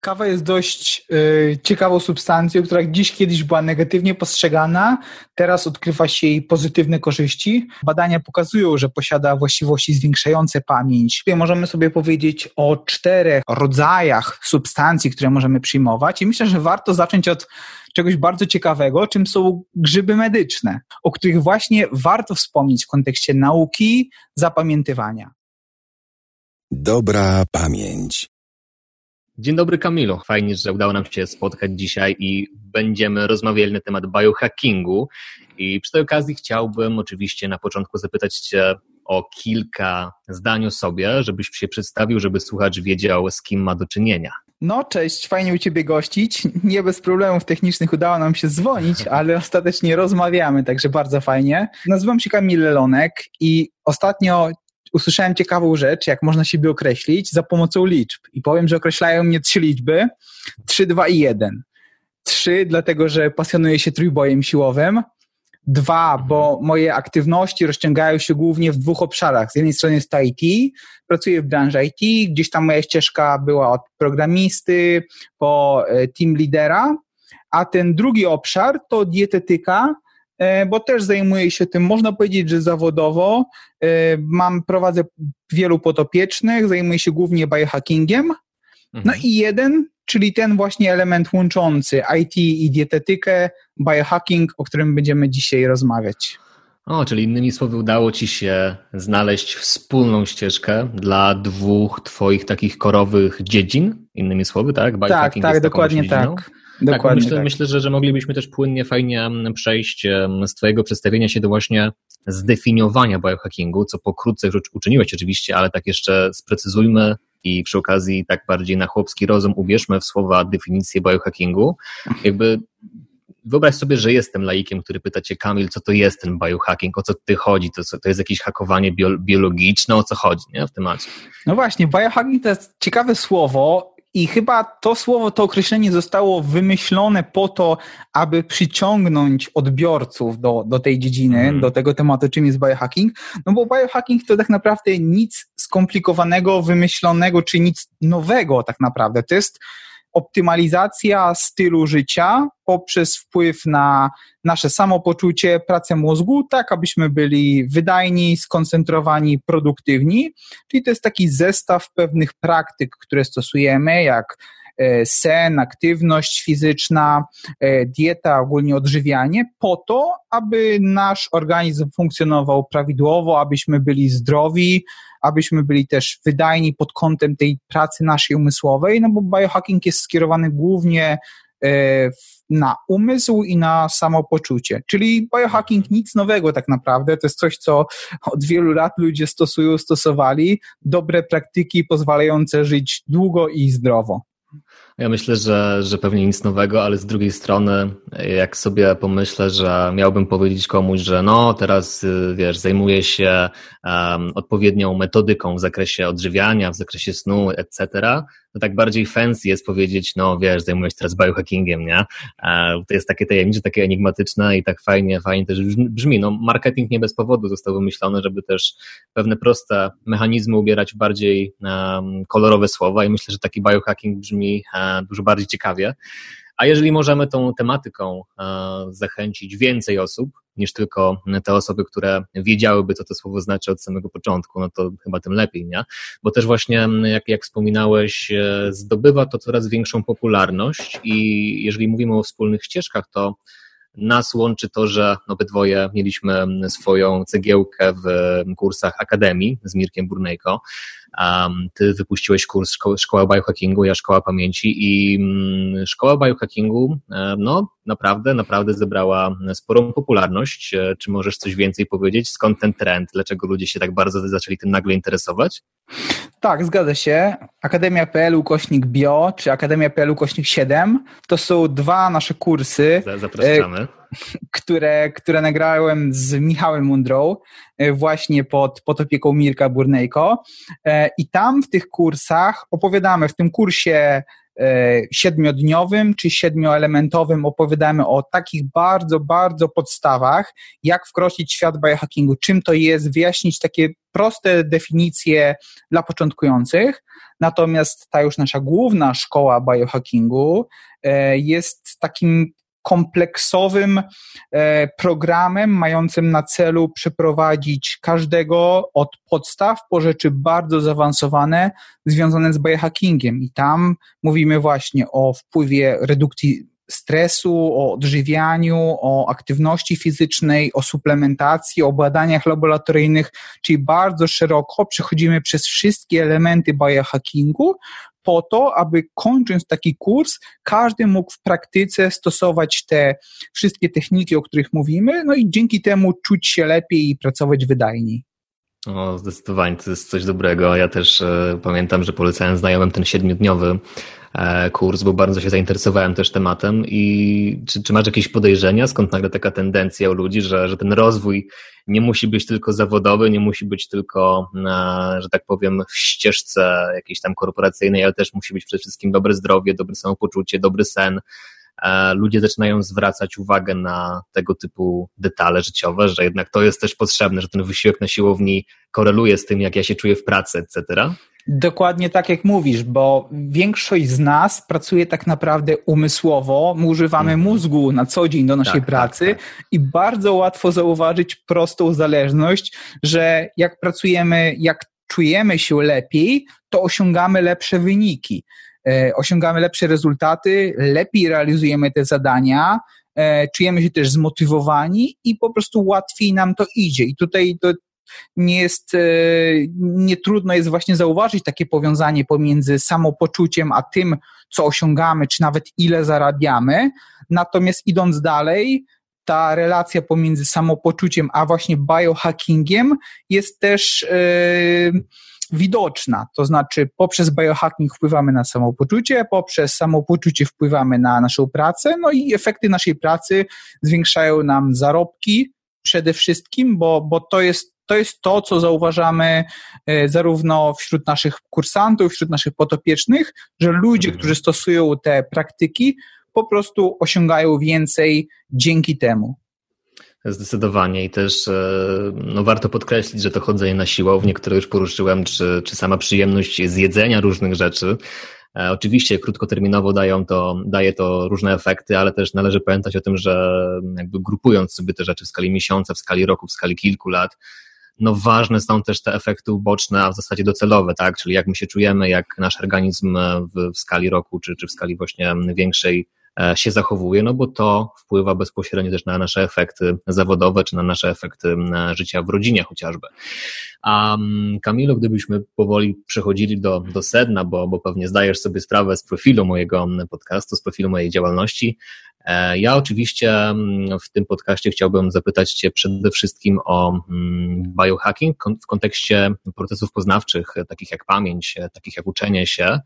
Kawa jest dość y, ciekawą substancją, która dziś kiedyś była negatywnie postrzegana, teraz odkrywa się jej pozytywne korzyści. Badania pokazują, że posiada właściwości zwiększające pamięć. Tutaj możemy sobie powiedzieć o czterech rodzajach substancji, które możemy przyjmować i myślę, że warto zacząć od czegoś bardzo ciekawego, czym są grzyby medyczne, o których właśnie warto wspomnieć w kontekście nauki, zapamiętywania. Dobra pamięć. Dzień dobry Kamilu. Fajnie, że udało nam się spotkać dzisiaj i będziemy rozmawiali na temat biohackingu. I przy tej okazji chciałbym oczywiście na początku zapytać Cię o kilka zdań o sobie, żebyś się przedstawił, żeby słuchacz wiedział, z kim ma do czynienia. No, cześć, fajnie u Ciebie gościć. Nie bez problemów technicznych udało nam się dzwonić, ale ostatecznie rozmawiamy, także bardzo fajnie. Nazywam się Kamil Lelonek i ostatnio usłyszałem ciekawą rzecz, jak można siebie określić za pomocą liczb. I powiem, że określają mnie trzy liczby: 3, 2 i 1. 3, dlatego że pasjonuję się trójbojem siłowym. Dwa, bo moje aktywności rozciągają się głównie w dwóch obszarach. Z jednej strony jest to IT, pracuję w branży IT, gdzieś tam moja ścieżka była od programisty po e, team lidera, a ten drugi obszar to dietetyka, bo też zajmuję się tym, można powiedzieć, że zawodowo. E, mam, prowadzę wielu potopiecznych, zajmuję się głównie biohackingiem. No mhm. i jeden, czyli ten właśnie element łączący IT i dietetykę, biohacking, o którym będziemy dzisiaj rozmawiać. O, czyli innymi słowy, udało Ci się znaleźć wspólną ścieżkę dla dwóch Twoich takich korowych dziedzin, innymi słowy, tak? Biohacking tak, tak, dokładnie tak. Dokładnie tak, myślę, tak. myślę że, że moglibyśmy też płynnie, fajnie przejść z Twojego przedstawienia się do właśnie zdefiniowania biohackingu, co pokrótce już uczyniłeś oczywiście, ale tak jeszcze sprecyzujmy i przy okazji tak bardziej na chłopski rozum ubierzmy w słowa definicję biohackingu. Jakby wyobraź sobie, że jestem laikiem, który pyta cię, Kamil, co to jest ten biohacking, o co ty chodzi, to, to jest jakieś hakowanie biologiczne, o co chodzi nie, w temacie? No właśnie, biohacking to jest ciekawe słowo i chyba to słowo, to określenie zostało wymyślone po to, aby przyciągnąć odbiorców do, do tej dziedziny, mm. do tego tematu, czym jest biohacking. No bo biohacking to tak naprawdę nic skomplikowanego, wymyślonego, czy nic nowego tak naprawdę. To jest optymalizacja stylu życia poprzez wpływ na nasze samopoczucie, pracę mózgu, tak abyśmy byli wydajni, skoncentrowani, produktywni. Czyli to jest taki zestaw pewnych praktyk, które stosujemy, jak e, sen, aktywność fizyczna, e, dieta, ogólnie odżywianie, po to, aby nasz organizm funkcjonował prawidłowo, abyśmy byli zdrowi, abyśmy byli też wydajni pod kątem tej pracy naszej umysłowej, no bo biohacking jest skierowany głównie e, na umysł i na samopoczucie. Czyli biohacking nic nowego tak naprawdę, to jest coś, co od wielu lat ludzie stosują, stosowali, dobre praktyki pozwalające żyć długo i zdrowo. Ja myślę, że, że pewnie nic nowego, ale z drugiej strony, jak sobie pomyślę, że miałbym powiedzieć komuś, że no teraz, y, wiesz, zajmuję się um, odpowiednią metodyką w zakresie odżywiania, w zakresie snu, etc., no tak bardziej fancy jest powiedzieć, no wiesz, zajmuję się teraz biohackingiem, nie? E, to jest takie tajemnicze, takie enigmatyczne i tak fajnie, fajnie też brzmi. No marketing nie bez powodu został wymyślony, żeby też pewne proste mechanizmy ubierać w bardziej um, kolorowe słowa i myślę, że taki biohacking brzmi e, dużo bardziej ciekawie. A jeżeli możemy tą tematyką e, zachęcić więcej osób, niż tylko te osoby, które wiedziałyby, co to słowo znaczy od samego początku, no to chyba tym lepiej, nie? Bo też właśnie, jak, jak wspominałeś, e, zdobywa to coraz większą popularność i jeżeli mówimy o wspólnych ścieżkach, to nas łączy to, że obydwoje mieliśmy swoją cegiełkę w kursach Akademii z Mirkiem Burnejko. Ty wypuściłeś kurs Szkoła Biohackingu, ja Szkoła Pamięci i mm, Szkoła Biohackingu, e, no naprawdę, naprawdę zebrała sporą popularność. E, czy możesz coś więcej powiedzieć? Skąd ten trend? Dlaczego ludzie się tak bardzo zaczęli tym nagle interesować? Tak, zgadza się. Akademia.pl ukośnik bio, czy Akademia.pl ukośnik 7 to są dwa nasze kursy. Zapraszamy. E, które, które nagrałem z Michałem Mundrą e, właśnie pod, pod opieką Mirka Burnejko. I tam w tych kursach opowiadamy, w tym kursie E, siedmiodniowym czy siedmioelementowym opowiadamy o takich bardzo, bardzo podstawach, jak wkroczyć w świat biohackingu, czym to jest, wyjaśnić takie proste definicje dla początkujących, natomiast ta już nasza główna szkoła biohackingu e, jest takim kompleksowym e, programem mającym na celu przeprowadzić każdego od podstaw po rzeczy bardzo zaawansowane związane z biohackingiem. I tam mówimy właśnie o wpływie redukcji stresu, o odżywianiu, o aktywności fizycznej, o suplementacji, o badaniach laboratoryjnych, czyli bardzo szeroko przechodzimy przez wszystkie elementy biohackingu, po to, aby kończąc taki kurs, każdy mógł w praktyce stosować te wszystkie techniki, o których mówimy, no i dzięki temu czuć się lepiej i pracować wydajniej. O, zdecydowanie to jest coś dobrego. Ja też e, pamiętam, że polecałem znajomym ten siedmiodniowy kurs, bo bardzo się zainteresowałem też tematem. I czy, czy masz jakieś podejrzenia, skąd nagle taka tendencja u ludzi, że, że ten rozwój nie musi być tylko zawodowy, nie musi być tylko, na, że tak powiem, w ścieżce jakiejś tam korporacyjnej, ale też musi być przede wszystkim dobre zdrowie, dobre samopoczucie, dobry sen, E, ludzie zaczynają zwracać uwagę na tego typu detale życiowe, że jednak to jest też potrzebne, że ten wysiłek na siłowni koreluje z tym, jak ja się czuję w pracy, etc. Dokładnie tak jak mówisz, bo większość z nas pracuje tak naprawdę umysłowo, my używamy mhm. mózgu na co dzień do naszej tak, tak pracy tak, tak. i bardzo łatwo zauważyć prostą zależność, że jak pracujemy, jak czujemy się lepiej, to osiągamy lepsze wyniki. E, osiągamy lepsze rezultaty, lepiej realizujemy te zadania, e, czujemy się też zmotywowani i po prostu łatwiej nam to idzie. I tutaj to nie jest, e, nie trudno jest właśnie zauważyć takie powiązanie pomiędzy samopoczuciem a tym, co osiągamy, czy nawet ile zarabiamy. Natomiast idąc dalej, ta relacja pomiędzy samopoczuciem a właśnie biohackingiem jest też widoczna. To znaczy, poprzez biohacking wpływamy na samopoczucie, poprzez samopoczucie wpływamy na naszą pracę, no i efekty naszej pracy zwiększają nam zarobki przede wszystkim, bo, bo to jest to jest to, co zauważamy e, zarówno wśród naszych kursantów, wśród naszych potopiecznych, że ludzie, mhm. którzy stosują te praktyki, po prostu osiągają więcej dzięki temu. Zdecydowanie i też e, no, warto podkreślić, że to chodzenie na siłownię, które już poruszyłem, czy, czy sama przyjemność zjedzenia różnych rzeczy, e, Oczywiście krótkoterminowo dają to, daje to różne efekty, ale też należy pamiętać o tym, że jakby grupując sobie te rzeczy w skali miesiąca, w skali roku, w skali kilku lat, no ważne są też te efekty uboczne, a w zasadzie docelowe, tak? Czyli jak my się czujemy, jak nasz organizm w, w skali roku, czy, czy w skali właśnie większej E, się zachowuje, no bo to wpływa bezpośrednio też na nasze efekty zawodowe, czy na nasze efekty życia w rodzinie chociażby. A Kamilu, gdybyśmy powoli przechodzili do, do sedna, bo, bo pewnie zdajesz sobie sprawę z profilu mojego podcastu, z profilu mojej działalności, e, ja oczywiście w tym podcaście chciałbym zapytać Cię przede wszystkim o biohacking w kontekście procesów poznawczych, takich jak pamięć, takich jak uczenie się,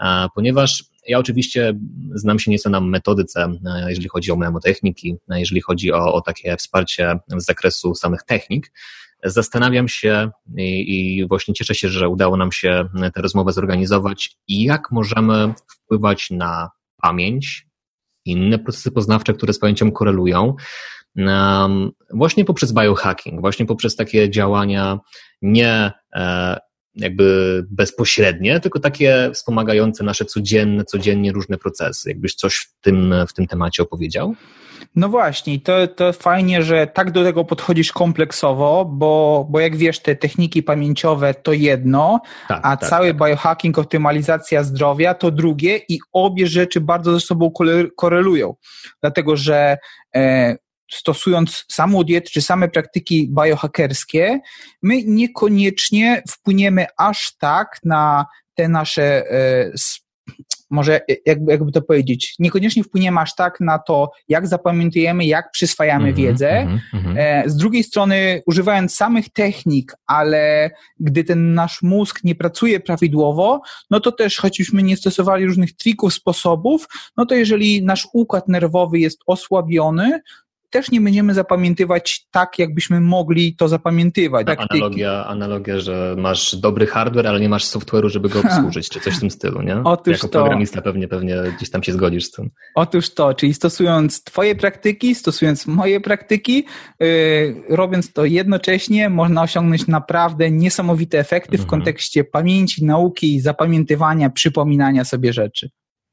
e, ponieważ ja oczywiście znam się nieco na metodyce, e, jeżeli chodzi o memotechniki, e, jeżeli chodzi o, o takie wsparcie z zakresu samych technik. Zastanawiam się i, i właśnie cieszę się, że udało nam się tę rozmowę zorganizować i jak możemy wpływać na pamięć, inne procesy poznawcze, które z pamięcią korelują, właśnie poprzez biohacking, właśnie poprzez takie działania nie e, jakby bezpośrednie, tylko takie wspomagające nasze codzienne, codziennie różne procesy. Jakbyś coś w tym, w tym temacie opowiedział? No właśnie, to, to fajnie, że tak do tego podchodzisz kompleksowo, bo, bo jak wiesz, te techniki pamięciowe to jedno, tak, a tak, cały tak. biohacking, optymalizacja zdrowia to drugie i obie rzeczy bardzo ze sobą korelują. Dlatego, że e, stosując samą dietę czy same praktyki biohackerskie, my niekoniecznie wpłyniemy aż tak na te nasze e, może jakby, jakby to powiedzieć, niekoniecznie wpłyniemy aż tak na to, jak zapamiętujemy, jak przyswajamy mm -hmm, wiedzę. Mm -hmm. Z drugiej strony, używając samych technik, ale gdy ten nasz mózg nie pracuje prawidłowo, no to też, choćbyśmy nie stosowali różnych trików, sposobów, no to jeżeli nasz układ nerwowy jest osłabiony, też nie będziemy zapamiętywać tak, jakbyśmy mogli to zapamiętywać. Analogia, analogia, że masz dobry hardware, ale nie masz software'u, żeby go obsłużyć, czy coś w tym stylu, nie? Otóż jako to. programista pewnie, pewnie gdzieś tam się zgodzisz z tym. Otóż to, czyli stosując twoje praktyki, stosując moje praktyki, yy, robiąc to jednocześnie, można osiągnąć naprawdę niesamowite efekty mhm. w kontekście pamięci, nauki, zapamiętywania, przypominania sobie rzeczy.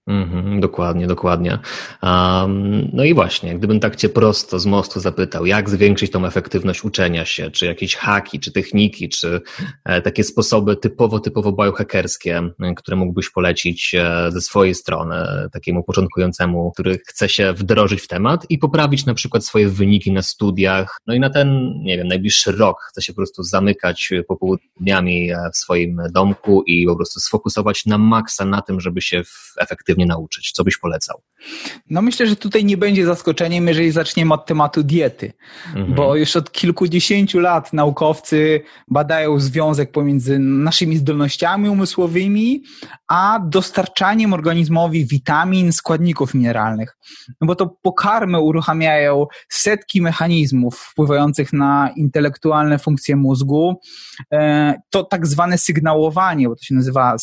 Mm-hmm, dokładnie, dokładnie. Um, no i właśnie, gdybym tak cię prosto z mostu zapytał, jak zwiększyć tą efektywność uczenia się, czy jakieś haki, czy techniki, czy e, takie sposoby typowo, typowo biohackerskie, które mógłbyś polecić e, ze swojej strony takiemu początkującemu, który chce się wdrożyć w temat i poprawić na przykład swoje wyniki na studiach, no i na ten, nie wiem, najbliższy rok chce się po prostu zamykać popołudniami e, w swoim domku i po prostu sfokusować na maksa na tym, żeby się efektywnie efektywnie nauczyć? Co byś polecał? No myślę, że tutaj nie będzie zaskoczeniem, jeżeli zaczniemy od tematu diety, mhm. bo już od kilkudziesięciu lat naukowcy badają związek pomiędzy naszymi zdolnościami umysłowymi, a dostarczaniem organizmowi witamin, składników mineralnych. No bo to pokarmy uruchamiają setki mechanizmów wpływających na intelektualne funkcje mózgu. E, to tak zwane sygnałowanie, bo to się nazywa,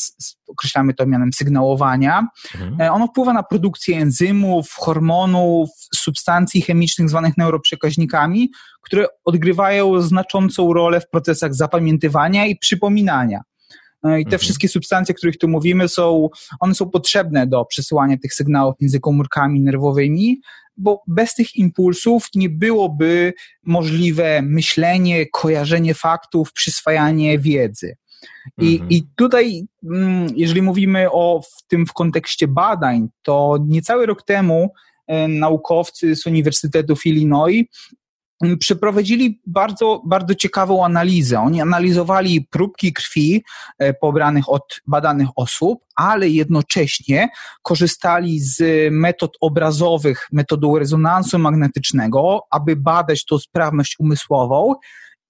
określamy to mianem sygnałowania, mhm. E, ono wpływa na produkcję enzymów, hormonów, substancji chemicznych zwanych neuroprzekaźnikami, które odgrywają znaczącą rolę w procesach zapamiętywania i przypominania. E, I te mhm. wszystkie substancje, o których tu mówimy, są, one są potrzebne do przesyłania tych sygnałów między komórkami nerwowymi, bo bez tych impulsów nie byłoby możliwe myślenie, kojarzenie faktów, przyswajanie wiedzy. I, mhm. I tutaj, mm, jeżeli mówimy o w tym w kontekście badań, to niecały rok temu e, naukowcy z Uniwersytetu Illinois mm, przeprowadzili bardzo, bardzo ciekawą analizę. Oni analizowali próbki krwi e, pobranych od badanych osób, ale jednocześnie korzystali z metod obrazowych, metodą rezonansu magnetycznego, aby badać tą sprawność umysłową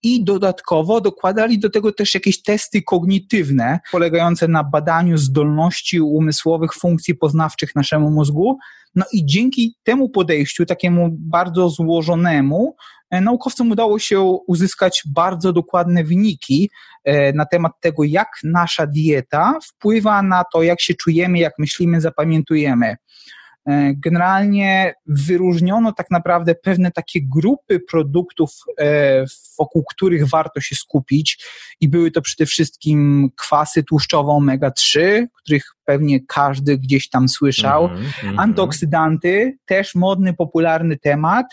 i dodatkowo dokładali do tego też jakieś testy kognitywne, polegające na badaniu zdolności umysłowych funkcji poznawczych naszemu mózgu. No i dzięki temu podejściu, takiemu bardzo złożonemu, e, naukowcom udało się uzyskać bardzo dokładne wyniki e, na temat tego, jak nasza dieta wpływa na to, jak się czujemy, jak myślimy, zapamiętujemy. E, generalnie wyróżniono tak naprawdę pewne takie grupy produktów, e, wokół których warto się skupić i były to przede wszystkim kwasy tłuszczowe omega-3, których pewnie każdy gdzieś tam słyszał, mm -hmm. antyoksydanty, też modny, popularny temat,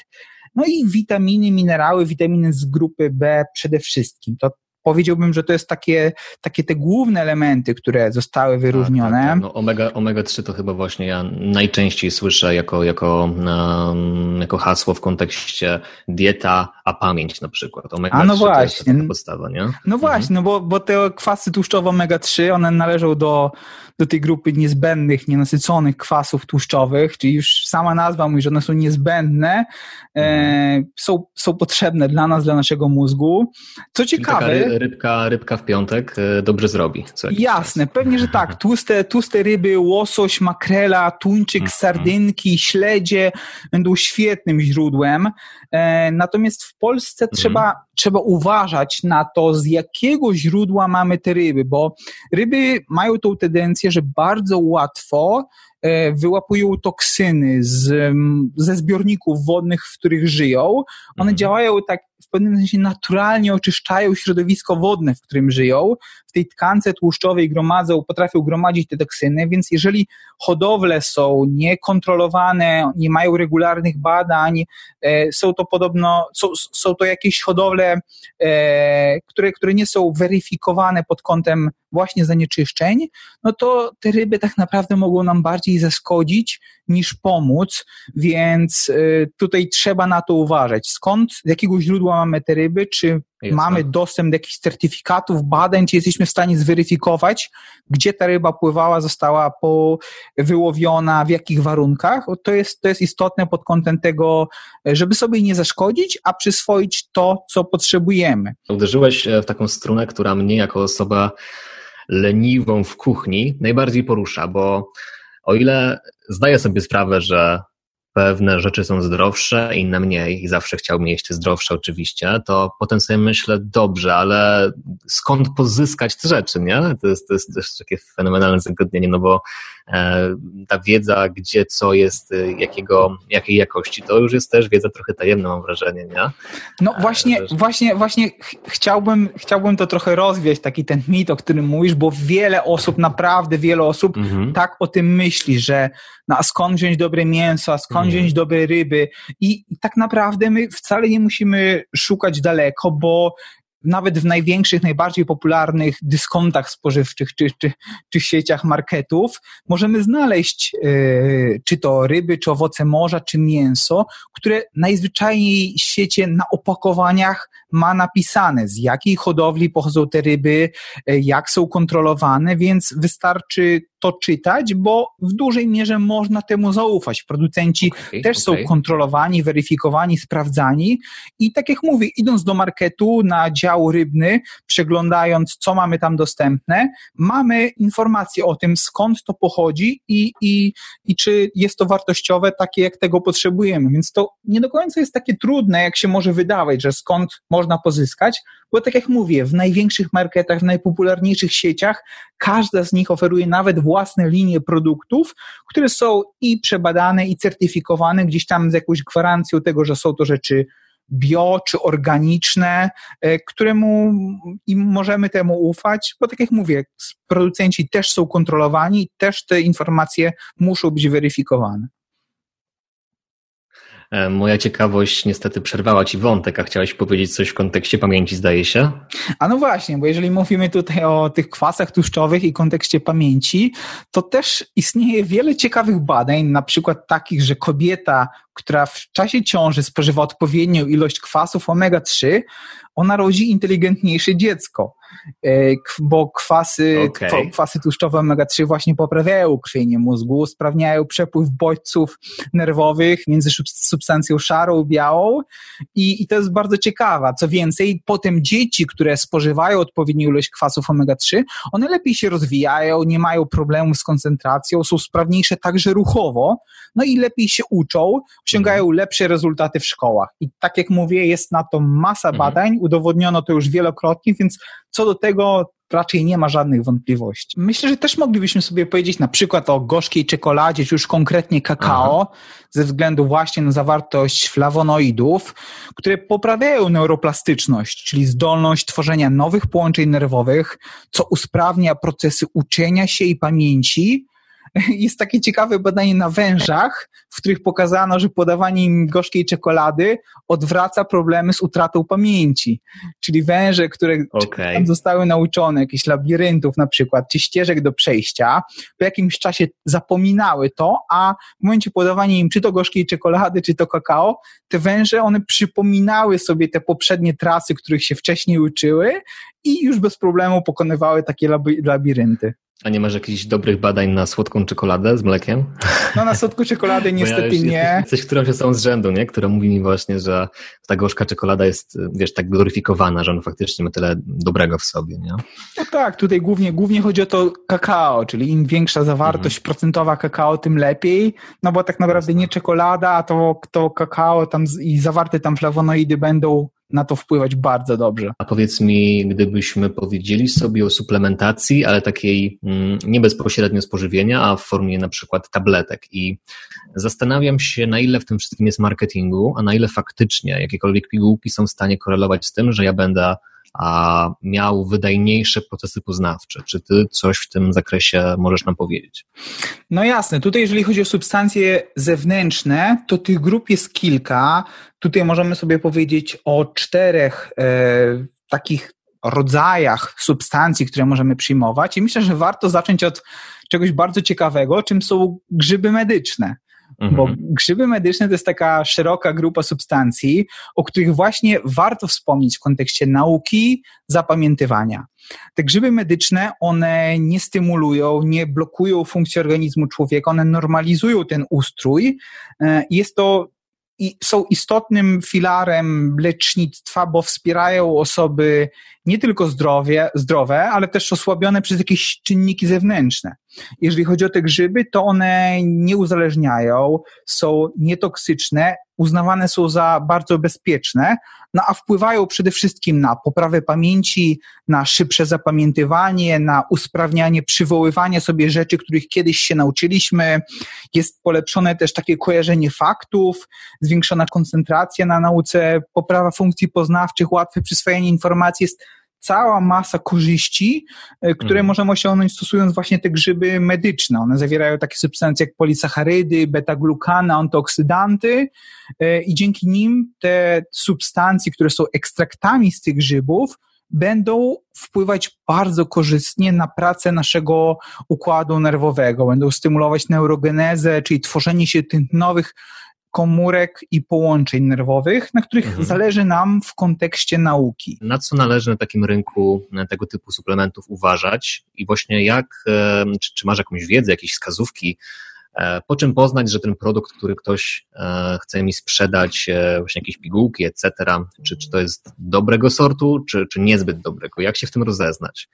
no i witaminy, minerały, witaminy z grupy B przede wszystkim. To powiedziałbym, że to jest takie, takie te główne elementy, które zostały wyróżnione. Tak, tak, tak. No omega, omega 3 to chyba właśnie ja najczęściej słyszę jako, jako, um, jako hasło w kontekście dieta, a pamięć na przykład. Omega a no 3 właśnie. to jest podstawa, nie? No właśnie, mhm. no bo, bo te kwasy tłuszczowe omega 3, one należą do, do tej grupy niezbędnych, nienasyconych kwasów tłuszczowych, czyli już sama nazwa mówi, że one są niezbędne, e, mhm. są, są potrzebne dla nas, dla naszego mózgu. Co ciekawe rybka, rybka w piątek e, dobrze zrobi. Jasne, czas. pewnie, że tak. Tłuste, tłuste ryby, łosoś, makrela, tuńczyk, -hmm. sardynki, śledzie będą świetnym źródłem. E, natomiast w Polsce -hmm. trzeba, trzeba uważać na to, z jakiego źródła mamy te ryby, bo ryby mają tą tendencję, że bardzo łatwo wyłapują toksyny z, ze zbiorników wodnych, w których żyją. One mhm. działają tak w pewnym sensie naturalnie oczyszczają środowisko wodne, w którym żyją. W tej tkance tłuszczowej gromadzą, potrafią gromadzić te toksyny, więc jeżeli hodowle są niekontrolowane, nie mają regularnych badań, e, są to podobno, są, są to jakieś hodowle, e, które, które nie są weryfikowane pod kątem właśnie zanieczyszczeń, no to te ryby tak naprawdę mogą nam bardziej zaszkodzić niż pomóc, więc y, tutaj trzeba na to uważać. Skąd, z jakiego źródła mamy te ryby, czy mamy dostęp do jakichś certyfikatów, badań, czy jesteśmy w stanie zweryfikować, gdzie ta ryba pływała, została po, wyłowiona, w jakich warunkach. To jest, to jest istotne pod kątem tego, żeby sobie nie zaszkodzić, a przyswoić to, co potrzebujemy. Uderzyłeś e, w taką strunę, która mnie jako osoba leniwą w kuchni najbardziej porusza, bo o ile zdaję sobie sprawę, że pewne rzeczy są zdrowsze, inne mniej i zawsze chciałbym jeść zdrowsze oczywiście, to potem sobie myślę, dobrze, ale skąd pozyskać te rzeczy, nie? To jest, to jest też takie fenomenalne zagadnienie, no bo ta wiedza, gdzie co jest, e, jakiego, jakiej jakości, to już jest też wiedza trochę tajemna, mam wrażenie, nie? No właśnie, e, właśnie, właśnie chciałbym, chciałbym to trochę rozwieść, taki ten mit, o którym mówisz, bo wiele osób, naprawdę wiele osób mhm. tak o tym myśli, że no, a skąd wziąć dobre mięso, a skąd mhm. wziąć dobre ryby i tak naprawdę my wcale nie musimy szukać daleko, bo nawet w największych, najbardziej popularnych dyskontach spożywczych czy, czy, czy sieciach marketów możemy znaleźć yy, czy to ryby, czy owoce morza, czy mięso, które najzwyczajniej w świecie na opakowaniach ma napisane, z jakiej hodowli pochodzą te ryby, yy, jak są kontrolowane, więc wystarczy to czytać, bo w dużej mierze można temu zaufać. Producenci okay, też okay. są kontrolowani, weryfikowani, sprawdzani i tak jak mówię, idąc do marketu na dział rybny, przeglądając co mamy tam dostępne, mamy informacje o tym skąd to pochodzi i, i, i czy jest to wartościowe takie jak tego potrzebujemy. Więc to nie do końca jest takie trudne, jak się może wydawać, że skąd można pozyskać, bo tak jak mówię, w największych marketach, w najpopularniejszych sieciach, każda z nich oferuje nawet własne linie produktów, które są i przebadane, i certyfikowane gdzieś tam z jakąś gwarancją tego, że są to rzeczy bio czy organiczne, e, któremu i możemy temu ufać, bo tak jak mówię, producenci też są kontrolowani, też te informacje muszą być weryfikowane. E, moja ciekawość niestety przerwała Ci wątek, a chciałeś powiedzieć coś w kontekście pamięci, zdaje się? A no właśnie, bo jeżeli mówimy tutaj o tych kwasach tłuszczowych i kontekście pamięci, to też istnieje wiele ciekawych badań, na przykład takich, że kobieta, która w czasie ciąży spożywa odpowiednią ilość kwasów omega-3, ona rodzi inteligentniejsze dziecko. E, bo kwasy, okay. kwasy tłuszczowe omega-3 właśnie poprawiają krwienie mózgu, usprawniają przepływ bodźców nerwowych między substancją szarą i białą i, i to jest bardzo ciekawe. Co więcej, potem dzieci, które spożywają odpowiednią ilość kwasów omega-3, one lepiej się rozwijają, nie mają problemów z koncentracją, są sprawniejsze także ruchowo, no i lepiej się uczą, osiągają mhm. lepsze rezultaty w szkołach. I tak jak mówię, jest na to masa mhm. badań, udowodniono to już wielokrotnie, więc co do tego raczej nie ma żadnych wątpliwości. Myślę, że też moglibyśmy sobie powiedzieć na przykład o gorzkiej czekoladzie, czy już konkretnie kakao, Aha. ze względu właśnie na zawartość flawonoidów, które poprawiają neuroplastyczność, czyli zdolność tworzenia nowych połączeń nerwowych, co usprawnia procesy uczenia się i pamięci, jest takie ciekawe badanie na wężach, w których pokazano, że podawanie im gorzkiej czekolady odwraca problemy z utratą pamięci. Czyli węże, które okay. zostały nauczone, jakichś labiryntów na przykład, czy ścieżek do przejścia, po jakimś czasie zapominały to, a w momencie podawania im czy to gorzkiej czekolady, czy to kakao, te węże, one przypominały sobie te poprzednie trasy, których się wcześniej uczyły i już bez problemu pokonywały takie labirynty. A nie masz jakichś dobrych badań na słodką czekoladę z mlekiem? No na słodką czekoladę niestety ja nie. Jesteś, jesteś którąś osobą z rzędu, nie? która mówi mi właśnie, że ta gorzka czekolada jest, wiesz, tak gloryfikowana, że on faktycznie ma tyle dobrego w sobie, nie? No tak, tutaj głównie, głównie chodzi o to kakao, czyli im większa zawartość mhm. procentowa kakao, tym lepiej, no bo tak naprawdę nie czekolada, a to, to kakao tam i zawarte tam flawonoidy będą na to wpływać bardzo dobrze. A powiedz mi, gdybyśmy powiedzieli sobie o suplementacji, ale takiej mm, nie bezpośrednio spożywienia, a w formie na przykład tabletek i zastanawiam się, na ile w tym wszystkim jest marketingu, a na ile faktycznie jakiekolwiek pigułki są w stanie korelować z tym, że ja będę a miał wydajniejsze procesy poznawcze. Czy ty coś w tym zakresie możesz nam powiedzieć? No jasne. Tutaj, jeżeli chodzi o substancje zewnętrzne, to tych grup jest kilka. Tutaj możemy sobie powiedzieć o czterech e, takich rodzajach substancji, które możemy przyjmować. I myślę, że warto zacząć od czegoś bardzo ciekawego, czym są grzyby medyczne. Mhm. Bo grzyby medyczne to jest taka szeroka grupa substancji, o których właśnie warto wspomnieć w kontekście nauki, zapamiętywania. Te grzyby medyczne, one nie stymulują, nie blokują funkcji organizmu człowieka, one normalizują ten ustrój. E, jest to i są istotnym filarem lecznictwa, bo wspierają osoby nie tylko zdrowie, zdrowe, ale też osłabione przez jakieś czynniki zewnętrzne. jeżeli chodzi o te grzyby, to one nie uzależniają, są nietoksyczne, uznawane są za bardzo bezpieczne, no a wpływają przede wszystkim na poprawę pamięci, na szybsze zapamiętywanie, na usprawnianie przywoływania sobie rzeczy, których kiedyś się nauczyliśmy. Jest polepszone też takie kojarzenie faktów, zwiększona koncentracja na nauce, poprawa funkcji poznawczych, łatwe przyswajanie informacji. Jest cała masa korzyści, e, które mm. możemy osiągnąć stosując właśnie te grzyby medyczne. One zawierają takie substancje jak polisacharydy, beta-glukana, antyoksydanty e, i dzięki nim te substancje, które są ekstraktami z tych grzybów, będą wpływać bardzo korzystnie na pracę naszego układu nerwowego, będą stymulować neurogenezę, czyli tworzenie się tych nowych komórek i połączeń nerwowych, na których mhm. zależy nam w kontekście nauki. Na co należy na takim rynku tego typu suplementów uważać i właśnie jak, czy, czy masz jakąś wiedzę, jakieś wskazówki, E, po czym poznać, że ten produkt, który ktoś e, chce mi sprzedać, e, właśnie jakieś pigułki, etc., czy, czy to jest dobrego sortu, czy, czy niezbyt dobrego? Jak się w tym rozeznać?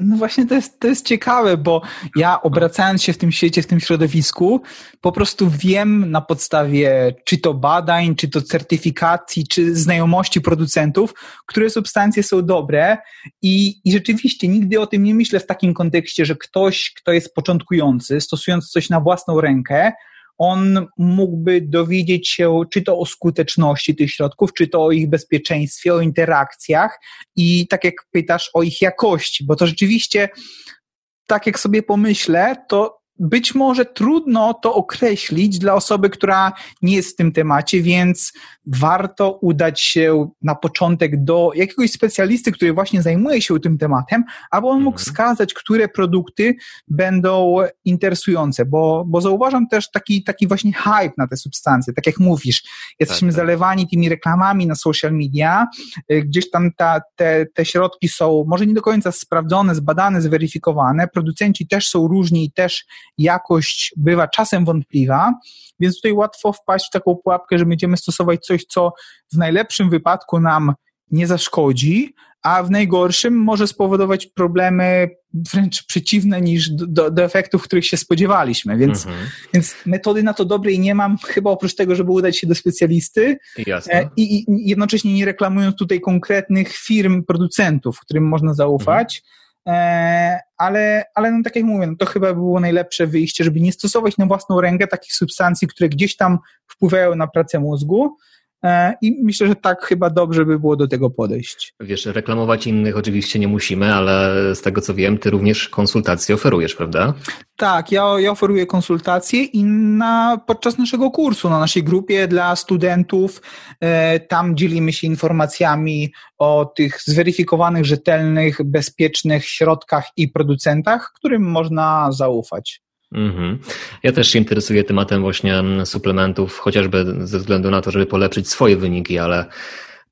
No właśnie to jest, to jest ciekawe, bo ja obracając się w tym świecie, w tym środowisku, po prostu wiem na podstawie czy to badań, czy to certyfikacji, czy znajomości producentów, które substancje są dobre i, i rzeczywiście nigdy o tym nie myślę w takim kontekście, że ktoś, kto jest początkujący, stosując coś na własną rękę, on mógłby dowiedzieć się czy to o skuteczności tych środków, czy to o ich bezpieczeństwie, o interakcjach i tak jak pytasz o ich jakości, bo to rzeczywiście, tak jak sobie pomyślę, to być może trudno to określić dla osoby, która nie jest w tym temacie, więc warto udać się na początek do jakiegoś specjalisty, który właśnie zajmuje się tym tematem, aby on mógł mhm. wskazać, które produkty będą interesujące, bo, bo zauważam też taki, taki właśnie hype na te substancje, tak jak mówisz, jesteśmy tak, tak. zalewani tymi reklamami na social media, y, gdzieś tam ta, te, te środki są może nie do końca sprawdzone, zbadane, zweryfikowane, producenci też są różni i też jakość bywa czasem wątpliwa, więc tutaj łatwo wpaść w taką pułapkę, że będziemy stosować coś, co w najlepszym wypadku nam nie zaszkodzi, a w najgorszym może spowodować problemy wręcz przeciwne niż do, do efektów, których się spodziewaliśmy. Więc, mhm. więc metody na to dobrej nie mam, chyba oprócz tego, żeby udać się do specjalisty Jasne. I, i jednocześnie nie reklamując tutaj konkretnych firm, producentów, którym można zaufać. Mhm E, ale, ale no tak jak mówię, no to chyba było najlepsze wyjście, żeby nie stosować na własną rękę takich substancji, które gdzieś tam wpływają na pracę mózgu, I myślę, że tak chyba dobrze by było do tego podejść. Wiesz, reklamować innych oczywiście nie musimy, ale z tego co wiem, ty również konsultacje oferujesz, prawda? Tak, ja, ja oferuję konsultacje i na, podczas naszego kursu, na naszej grupie dla studentów, e, tam dzielimy się informacjami o tych zweryfikowanych, rzetelnych, bezpiecznych środkach i producentach, którym można zaufać. Mhm. Ja też się interesuję tematem właśnie suplementów, chociażby ze względu na to, żeby polepszyć swoje wyniki, ale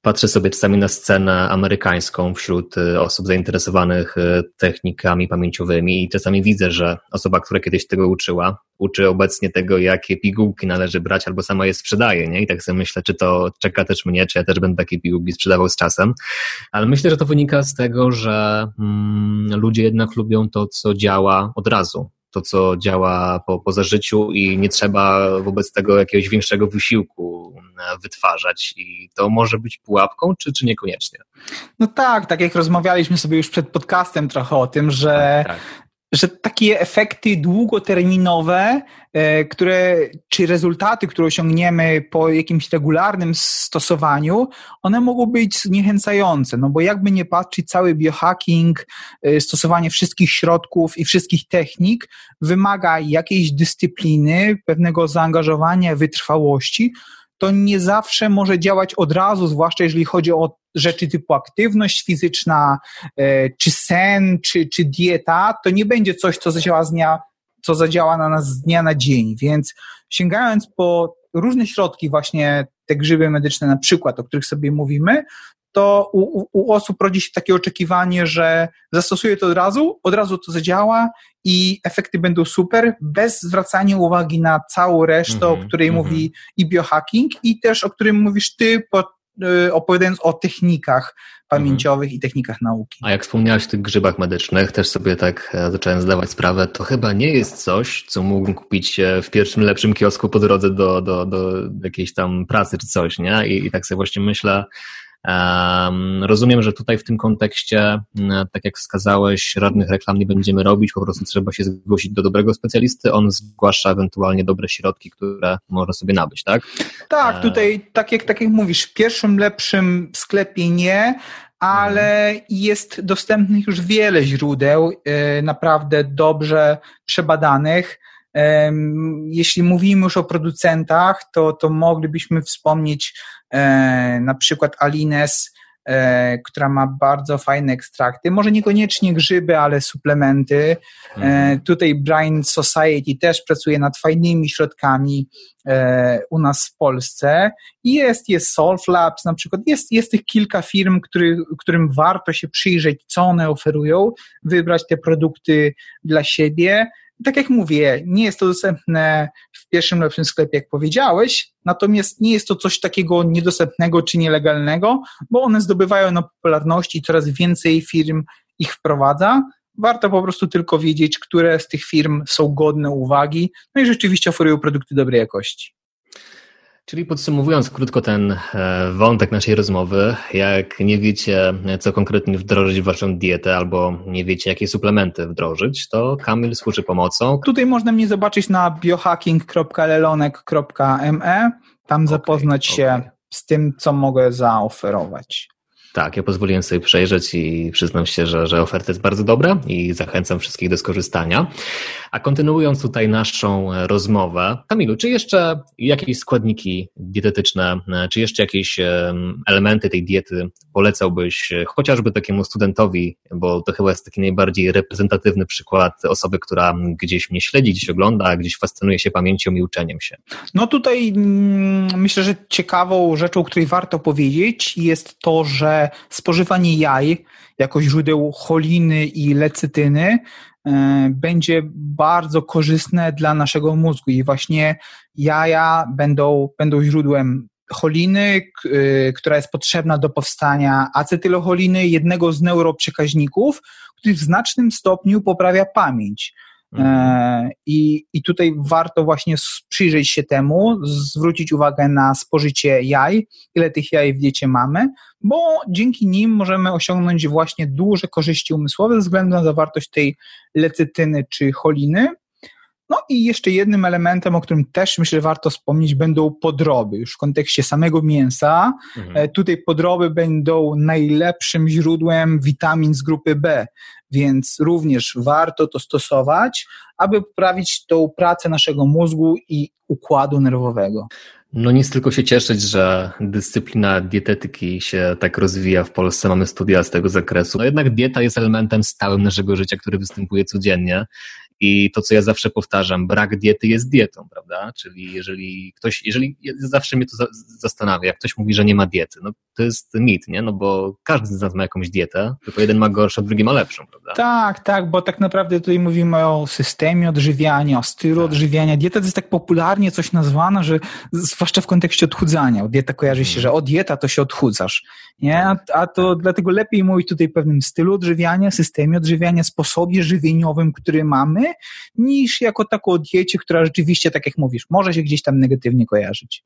patrzę sobie czasami na scenę amerykańską wśród y, osób zainteresowanych y, technikami pamięciowymi i czasami widzę, że osoba, która kiedyś tego uczyła, uczy obecnie tego, jakie pigułki należy brać albo sama je sprzedaje, nie? I tak sobie myślę, czy to czeka też mnie, czy ja też będę takie pigułki sprzedawał z czasem. Ale myślę, że to wynika z tego, że mm, ludzie jednak lubią to, co działa od razu to, co działa po, po zażyciu i nie trzeba wobec tego jakiegoś większego wysiłku e, wytwarzać i to może być pułapką, czy, czy niekoniecznie? No tak, tak jak rozmawialiśmy sobie już przed podcastem trochę o tym, że tak, tak że takie efekty długoterminowe, e, które, czy rezultaty, które osiągniemy po jakimś regularnym stosowaniu, one mogą być zniechęcające, no bo jakby nie patrzeć, cały biohacking, e, stosowanie wszystkich środków i wszystkich technik wymaga jakiejś dyscypliny, pewnego zaangażowania, wytrwałości, to nie zawsze może działać od razu, zwłaszcza jeżeli chodzi o rzeczy typu aktywność fizyczna, e, czy sen, czy, czy dieta, to nie będzie coś, co zadziała, z dnia, co zadziała na nas z dnia na dzień. Więc sięgając po różne środki, właśnie te grzyby medyczne na przykład, o których sobie mówimy, to u, u, osób rodzi się takie oczekiwanie, że zastosuję to od razu, od razu to zadziała i efekty będą super, bez zwracania uwagi na całą resztę, mm -hmm, o której mm -hmm. mówi i biohacking, i też o którym mówisz ty opowiadając o technikach pamięciowych mhm. i technikach nauki. A jak wspomniałeś o tych grzybach medycznych, też sobie tak e, zacząłem zdawać sprawę, to chyba nie jest coś, co mógłbym kupić w pierwszym lepszym kiosku po drodze do, do, do jakiejś tam pracy czy coś, nie? I, i tak sobie właśnie myślę, Rozumiem, że tutaj w tym kontekście, tak jak wskazałeś, radnych reklam nie będziemy robić, po prostu trzeba się zgłosić do dobrego specjalisty, on zgłasza ewentualnie dobre środki, które można sobie nabyć, tak? Tak, e, tutaj tak jak, tak jak mówisz, w pierwszym lepszym sklepie nie, ale jest dostępnych już wiele źródeł, e, naprawdę dobrze przebadanych. Jeśli mówimy już o producentach, to, to moglibyśmy wspomnieć e, na przykład Alines, e, która ma bardzo fajne ekstrakty, może niekoniecznie grzyby, ale suplementy. E, mhm. Tutaj Brain Society też pracuje nad fajnymi środkami u nas w Polsce. Jest, jest Solf Labs na przykład, jest, jest tych kilka firm, który, którym warto się przyjrzeć, co one oferują, wybrać te produkty dla siebie tak jak mówię, nie jest to dostępne w pierwszym lepszym sklepie, jak powiedziałeś, natomiast nie jest to coś takiego niedostępnego czy nielegalnego, bo one zdobywają na popularności i coraz więcej firm ich wprowadza. Warto po prostu tylko wiedzieć, które z tych firm są godne uwagi, no i rzeczywiście oferują produkty dobrej jakości. Czyli podsumowując krótko ten e, wątek naszej rozmowy, jak nie wiecie, co konkretnie wdrożyć w waszą dietę albo nie wiecie, jakie suplementy wdrożyć, to Kamil służy pomocą. Tutaj można mnie zobaczyć na biohacking.lelonek.me, tam zapoznać okay, się z tym, co mogę zaoferować. Tak, ja pozwoliłem sobie przejrzeć i przyznam się, że, że oferta jest bardzo dobra i zachęcam wszystkich do skorzystania. A kontynuując tutaj naszą rozmowę, Kamilu, czy jeszcze jakieś składniki dietetyczne, czy jeszcze jakieś elementy tej diety polecałbyś chociażby takiemu studentowi, bo to chyba jest taki najbardziej reprezentatywny przykład osoby, która gdzieś mnie śledzi, gdzieś ogląda, gdzieś fascynuje się pamięcią i uczeniem się? No tutaj mm, myślę, że ciekawą rzeczą, której warto powiedzieć jest to, że spożywanie jaj jako źródeł choliny i lecytyny e, będzie bardzo korzystne dla naszego mózgu i właśnie jaja będą, będą źródłem choliny, e, która jest potrzebna do powstania acetylocholiny, jednego z neuroprzekaźników, który w znacznym stopniu poprawia pamięć. E, I, I tutaj warto właśnie przyjrzeć się temu, zwrócić uwagę na spożycie jaj, ile tych jaj w diecie mamy, bo dzięki nim możemy osiągnąć właśnie duże korzyści umysłowe ze względu na zawartość tej lecytyny czy choliny. No i jeszcze jednym elementem, o którym też myślę, warto wspomnieć, będą podroby. Już w kontekście samego mięsa. Mhm. E, tutaj podroby będą najlepszym źródłem witamin z grupy B, więc również warto to stosować, aby poprawić tą pracę naszego mózgu i układu nerwowego. No nic tylko się cieszyć, że dyscyplina dietetyki się tak rozwija w Polsce, mamy studia z tego zakresu. No jednak dieta jest elementem stałym naszego życia, który występuje codziennie i to, co ja zawsze powtarzam, brak diety jest dietą, prawda? Czyli jeżeli ktoś, jeżeli zawsze mnie to zastanawia, jak ktoś mówi, że nie ma diety, no to jest mit, nie? No bo każdy z nas ma jakąś dietę, tylko jeden ma gorszą, drugi ma lepszą, prawda? Tak, tak, bo tak naprawdę tutaj mówimy o systemie odżywiania, o stylu tak. odżywiania. Dieta to jest tak popularnie coś nazwana, że zwłaszcza w kontekście odchudzania. Dieta kojarzy się, mhm. że o dieta to się odchudzasz, nie? A, a to dlatego lepiej mówić tutaj o pewnym stylu odżywiania, systemie odżywiania, sposobie żywieniowym, który mamy, niż jako taką diecie, która rzeczywiście, tak jak mówisz, może się gdzieś tam negatywnie kojarzyć.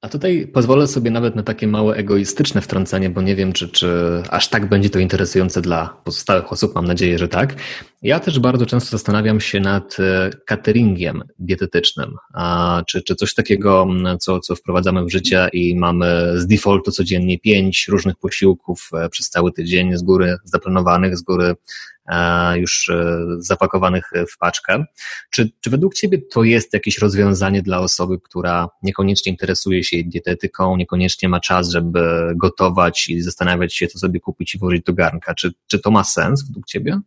A tutaj pozwolę sobie nawet na takie małe egoistyczne wtrącenie, bo nie wiem, czy, czy aż tak będzie to interesujące dla pozostałych osób. Mam nadzieję, że tak. Ja też bardzo często zastanawiam się nad e, cateringiem dietetycznym, a czy, czy coś takiego, co, co wprowadzamy w życie i mamy z defaultu codziennie pięć różnych posiłków e, przez cały tydzień z góry zaplanowanych, z góry już e, zapakowanych w paczkę. Czy, czy według Ciebie to jest jakieś rozwiązanie dla osoby, która niekoniecznie interesuje się dietetyką, niekoniecznie ma czas, żeby gotować i zastanawiać się, co sobie kupić i włożyć do garnka? Czy, czy to ma sens według Ciebie?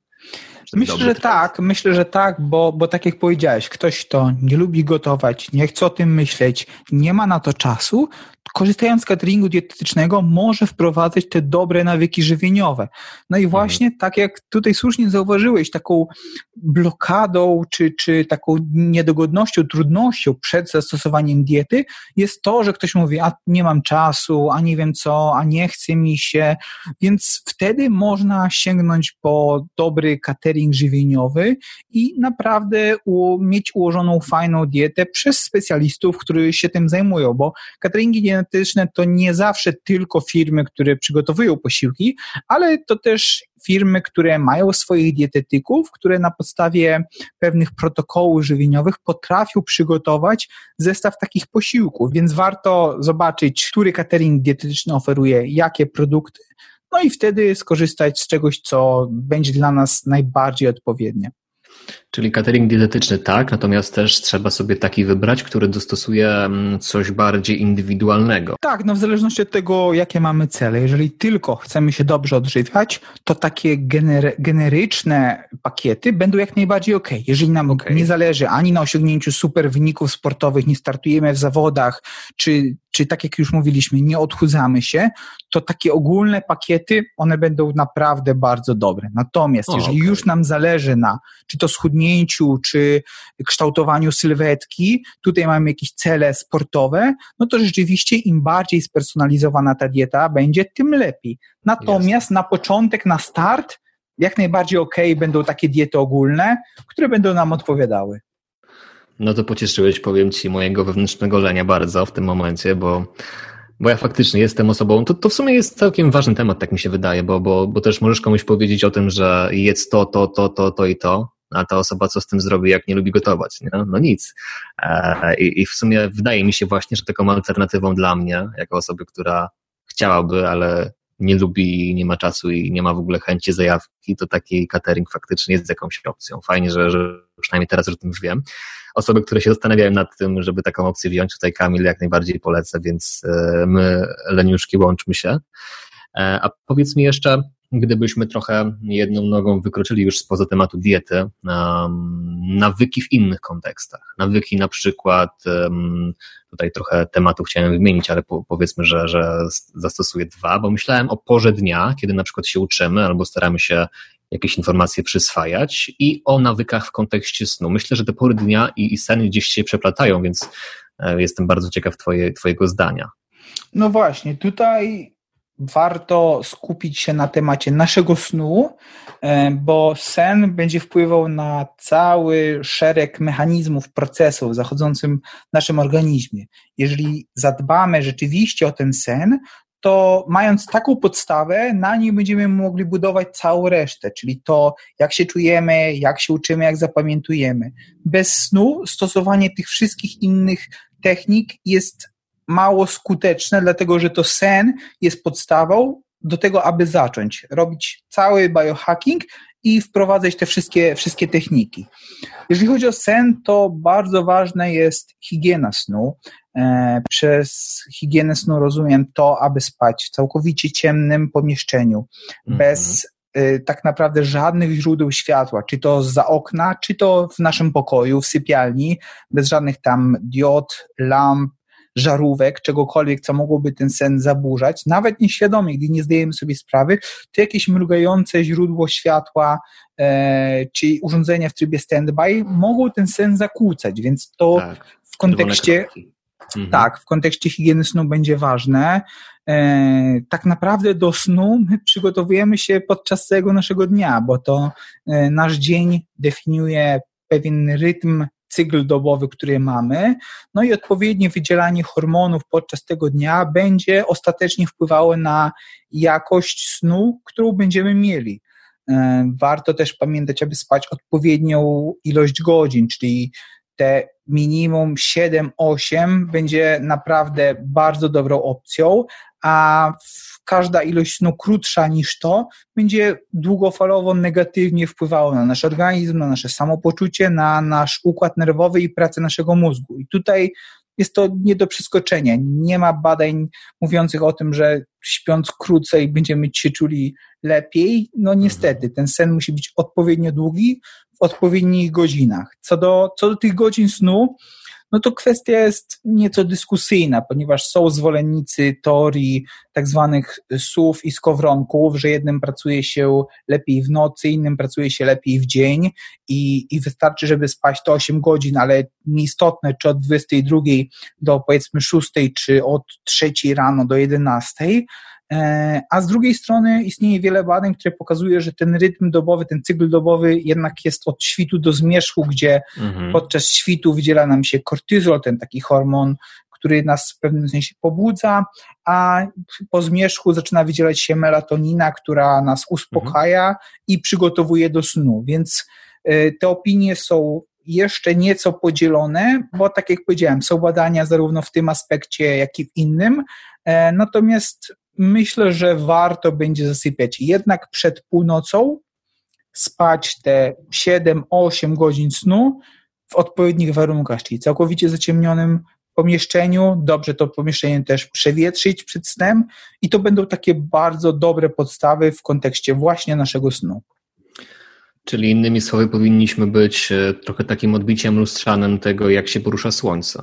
Myślę, że tak, myślę, że tak, bo, bo tak jak powiedziałeś, ktoś, kto nie lubi gotować, nie chce o tym myśleć, nie ma na to czasu, korzystając z cateringu dietetycznego może wprowadzać te dobre nawyki żywieniowe. No i mhm. właśnie mhm. tak jak tutaj słusznie zauważyłeś, taką blokadą czy, czy taką niedogodnością, trudnością przed zastosowaniem diety jest to, że ktoś mówi, a nie mam czasu, a nie wiem co, a nie chce mi się, więc wtedy można sięgnąć po dobry catering żywieniowy i naprawdę u, mieć ułożoną fajną dietę przez specjalistów, którzy się tym zajmują, bo cateringi genetyczne to nie zawsze tylko firmy, które przygotowują posiłki, ale to też firmy, które mają swoich dietetyków, które na podstawie pewnych protokołów żywieniowych potrafią przygotować zestaw takich posiłków, więc warto zobaczyć, który catering dietetyczny oferuje jakie produkty, no i wtedy skorzystać z czegoś, co będzie dla nas najbardziej odpowiednie. Czyli catering dietetyczny tak, natomiast też trzeba sobie taki wybrać, który dostosuje mm, coś bardziej indywidualnego. Tak, no w zależności od tego, jakie mamy cele. Jeżeli tylko chcemy się dobrze odżywiać, to takie gener generyczne pakiety będą jak najbardziej ok. Jeżeli nam okay. nie zależy ani na osiągnięciu super wyników sportowych, nie startujemy w zawodach, czy, czy tak jak już mówiliśmy, nie odchudzamy się, to takie ogólne pakiety, one będą naprawdę bardzo dobre. Natomiast o, jeżeli okay. już nam zależy na, czy to schudnięciu czy kształtowaniu sylwetki, tutaj mamy jakieś cele sportowe, no to rzeczywiście im bardziej spersonalizowana ta dieta będzie, tym lepiej. Natomiast na początek, na start, jak najbardziej ok, będą takie diety ogólne, które będą nam odpowiadały. No to pocieszyłeś, powiem Ci, mojego wewnętrznego lenia bardzo w tym momencie, bo, bo ja faktycznie jestem osobą, to, to w sumie jest całkiem ważny temat, tak mi się wydaje, bo, bo, bo też możesz komuś powiedzieć o tym, że jedz to, to, to, to, to i to, a ta osoba co z tym zrobi, jak nie lubi gotować? Nie? No nic. E, I, I w sumie wydaje mi się właśnie, że taką alternatywą dla mnie, jako osoby, która chciałaby, ale nie lubi, nie ma czasu i nie ma w ogóle chęci zajawki, to taki catering faktycznie jest jakąś opcją. Fajnie, że, że przynajmniej teraz o tym już wiem. Osoby, które się zastanawiają nad tym, żeby taką opcję wziąć, tutaj Kamil jak najbardziej polecę, więc e, my, leniuszki, łączmy się. E, a powiedz mi jeszcze, gdybyśmy trochę jedną nogą wykroczyli już spoza tematu diety, nawyki w innych kontekstach. Nawyki na przykład, tutaj trochę tematów chciałem wymienić, ale po, powiedzmy, że, że zastosuję dwa, bo myślałem o porze dnia, kiedy na przykład się uczymy albo staramy się jakieś informacje przyswajać i o nawykach w kontekście snu. Myślę, że te pory dnia i, i sen gdzieś się przeplatają, więc e, jestem bardzo ciekaw twoje, Twojego zdania. No właśnie, tutaj warto skupić się na temacie naszego snu, e, bo sen będzie wpływał na cały szereg mechanizmów, procesów zachodzącym w naszym organizmie. Jeżeli zadbamy rzeczywiście o ten sen, to mając taką podstawę, na niej będziemy mogli budować całą resztę, czyli to, jak się czujemy, jak się uczymy, jak zapamiętujemy. Bez snu stosowanie tych wszystkich innych technik jest mało skuteczne, dlatego że to sen jest podstawą do tego, aby zacząć robić cały biohacking i wprowadzać te wszystkie, wszystkie techniki. Jeżeli chodzi o sen, to bardzo ważna jest higiena snu. E, przez higienę snu rozumiem to, aby spać w całkowicie ciemnym pomieszczeniu, mm-hmm. bez y, tak naprawdę żadnych źródeł światła, czy to za okna, czy to w naszym pokoju, w sypialni, bez żadnych tam diod, lamp, żarówek, czegokolwiek, co mogłoby ten sen zaburzać, nawet nieświadomie, gdy nie zdajemy sobie sprawy, to jakieś mrugające źródło światła e, czy urządzenia w trybie standby mogą ten sen zakłócać, więc to tak, w kontekście mhm. tak, w kontekście higieny snu będzie ważne. E, tak naprawdę do snu my przygotowujemy się podczas całego naszego dnia, bo to e, nasz dzień definiuje pewien rytm cykl dobowy, który mamy, no i odpowiednie wydzielanie hormonów podczas tego dnia będzie ostatecznie wpływało na jakość snu, którą będziemy mieli. E, warto też pamiętać, aby spać odpowiednią ilość godzin, czyli te minimum 7-8 będzie naprawdę bardzo dobrą opcją, a każda ilość snu krótsza niż to będzie długofalowo negatywnie wpływało na nasz organizm, na nasze samopoczucie, na nasz układ nerwowy i pracę naszego mózgu. I tutaj jest to nie do przeskoczenia. Nie ma badań mówiących o tym, że śpiąc krócej będziemy się czuli lepiej. No niestety, ten sen musi być odpowiednio długi w odpowiednich godzinach. Co do, co do tych godzin snu, no to kwestia jest nieco dyskusyjna, ponieważ są zwolennicy teorii tak zwanych słów i skowronków, że jednym pracuje się lepiej w nocy, innym pracuje się lepiej w dzień i, i wystarczy, żeby spać to 8 godzin, ale nieistotne, czy od 22 do powiedzmy 6, czy od 3 rano do 11, E, a z drugiej strony istnieje wiele badań, które pokazuje, że ten rytm dobowy, ten cykl dobowy jednak jest od świtu do zmierzchu, gdzie mhm. podczas świtu wydziela nam się kortyzol, ten taki hormon, który nas w pewnym sensie pobudza, a po zmierzchu zaczyna wydzielać się melatonina, która nas uspokaja mhm. i przygotowuje do snu. Więc e, te opinie są jeszcze nieco podzielone, bo tak jak powiedziałem, są badania zarówno w tym aspekcie, jak i w innym. E, natomiast myślę, że warto będzie zasypiać jednak przed północą, spać te 7-8 godzin snu w odpowiednich warunkach, czyli całkowicie zaciemnionym pomieszczeniu, dobrze to pomieszczenie też przewietrzyć przed snem i to będą takie bardzo dobre podstawy w kontekście właśnie naszego snu. Czyli innymi słowy powinniśmy być e, trochę takim odbiciem lustrzanym tego, jak się porusza słońce.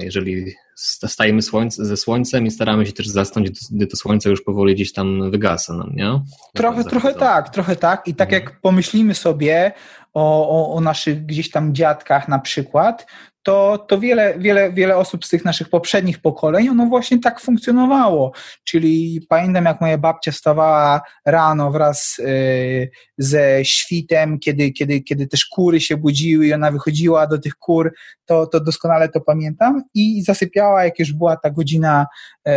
Jeżeli stajemy słońce, ze słońcem i staramy się też zasnąć, gdy to słońce już powoli gdzieś tam wygasa nam, nie? Trochę, trochę tak, trochę tak. I tak mhm. jak pomyślimy sobie o, o, o naszych gdzieś tam dziadkach na przykład, to, to wiele, wiele, wiele osób z tych naszych poprzednich pokoleń, ono właśnie tak funkcjonowało. Czyli pamiętam, jak moja babcia wstawała rano wraz y, ze świtem, kiedy, kiedy, kiedy też kury się budziły i ona wychodziła do tych kur, to, to doskonale to pamiętam i zasypiała, jak już była ta godzina, y,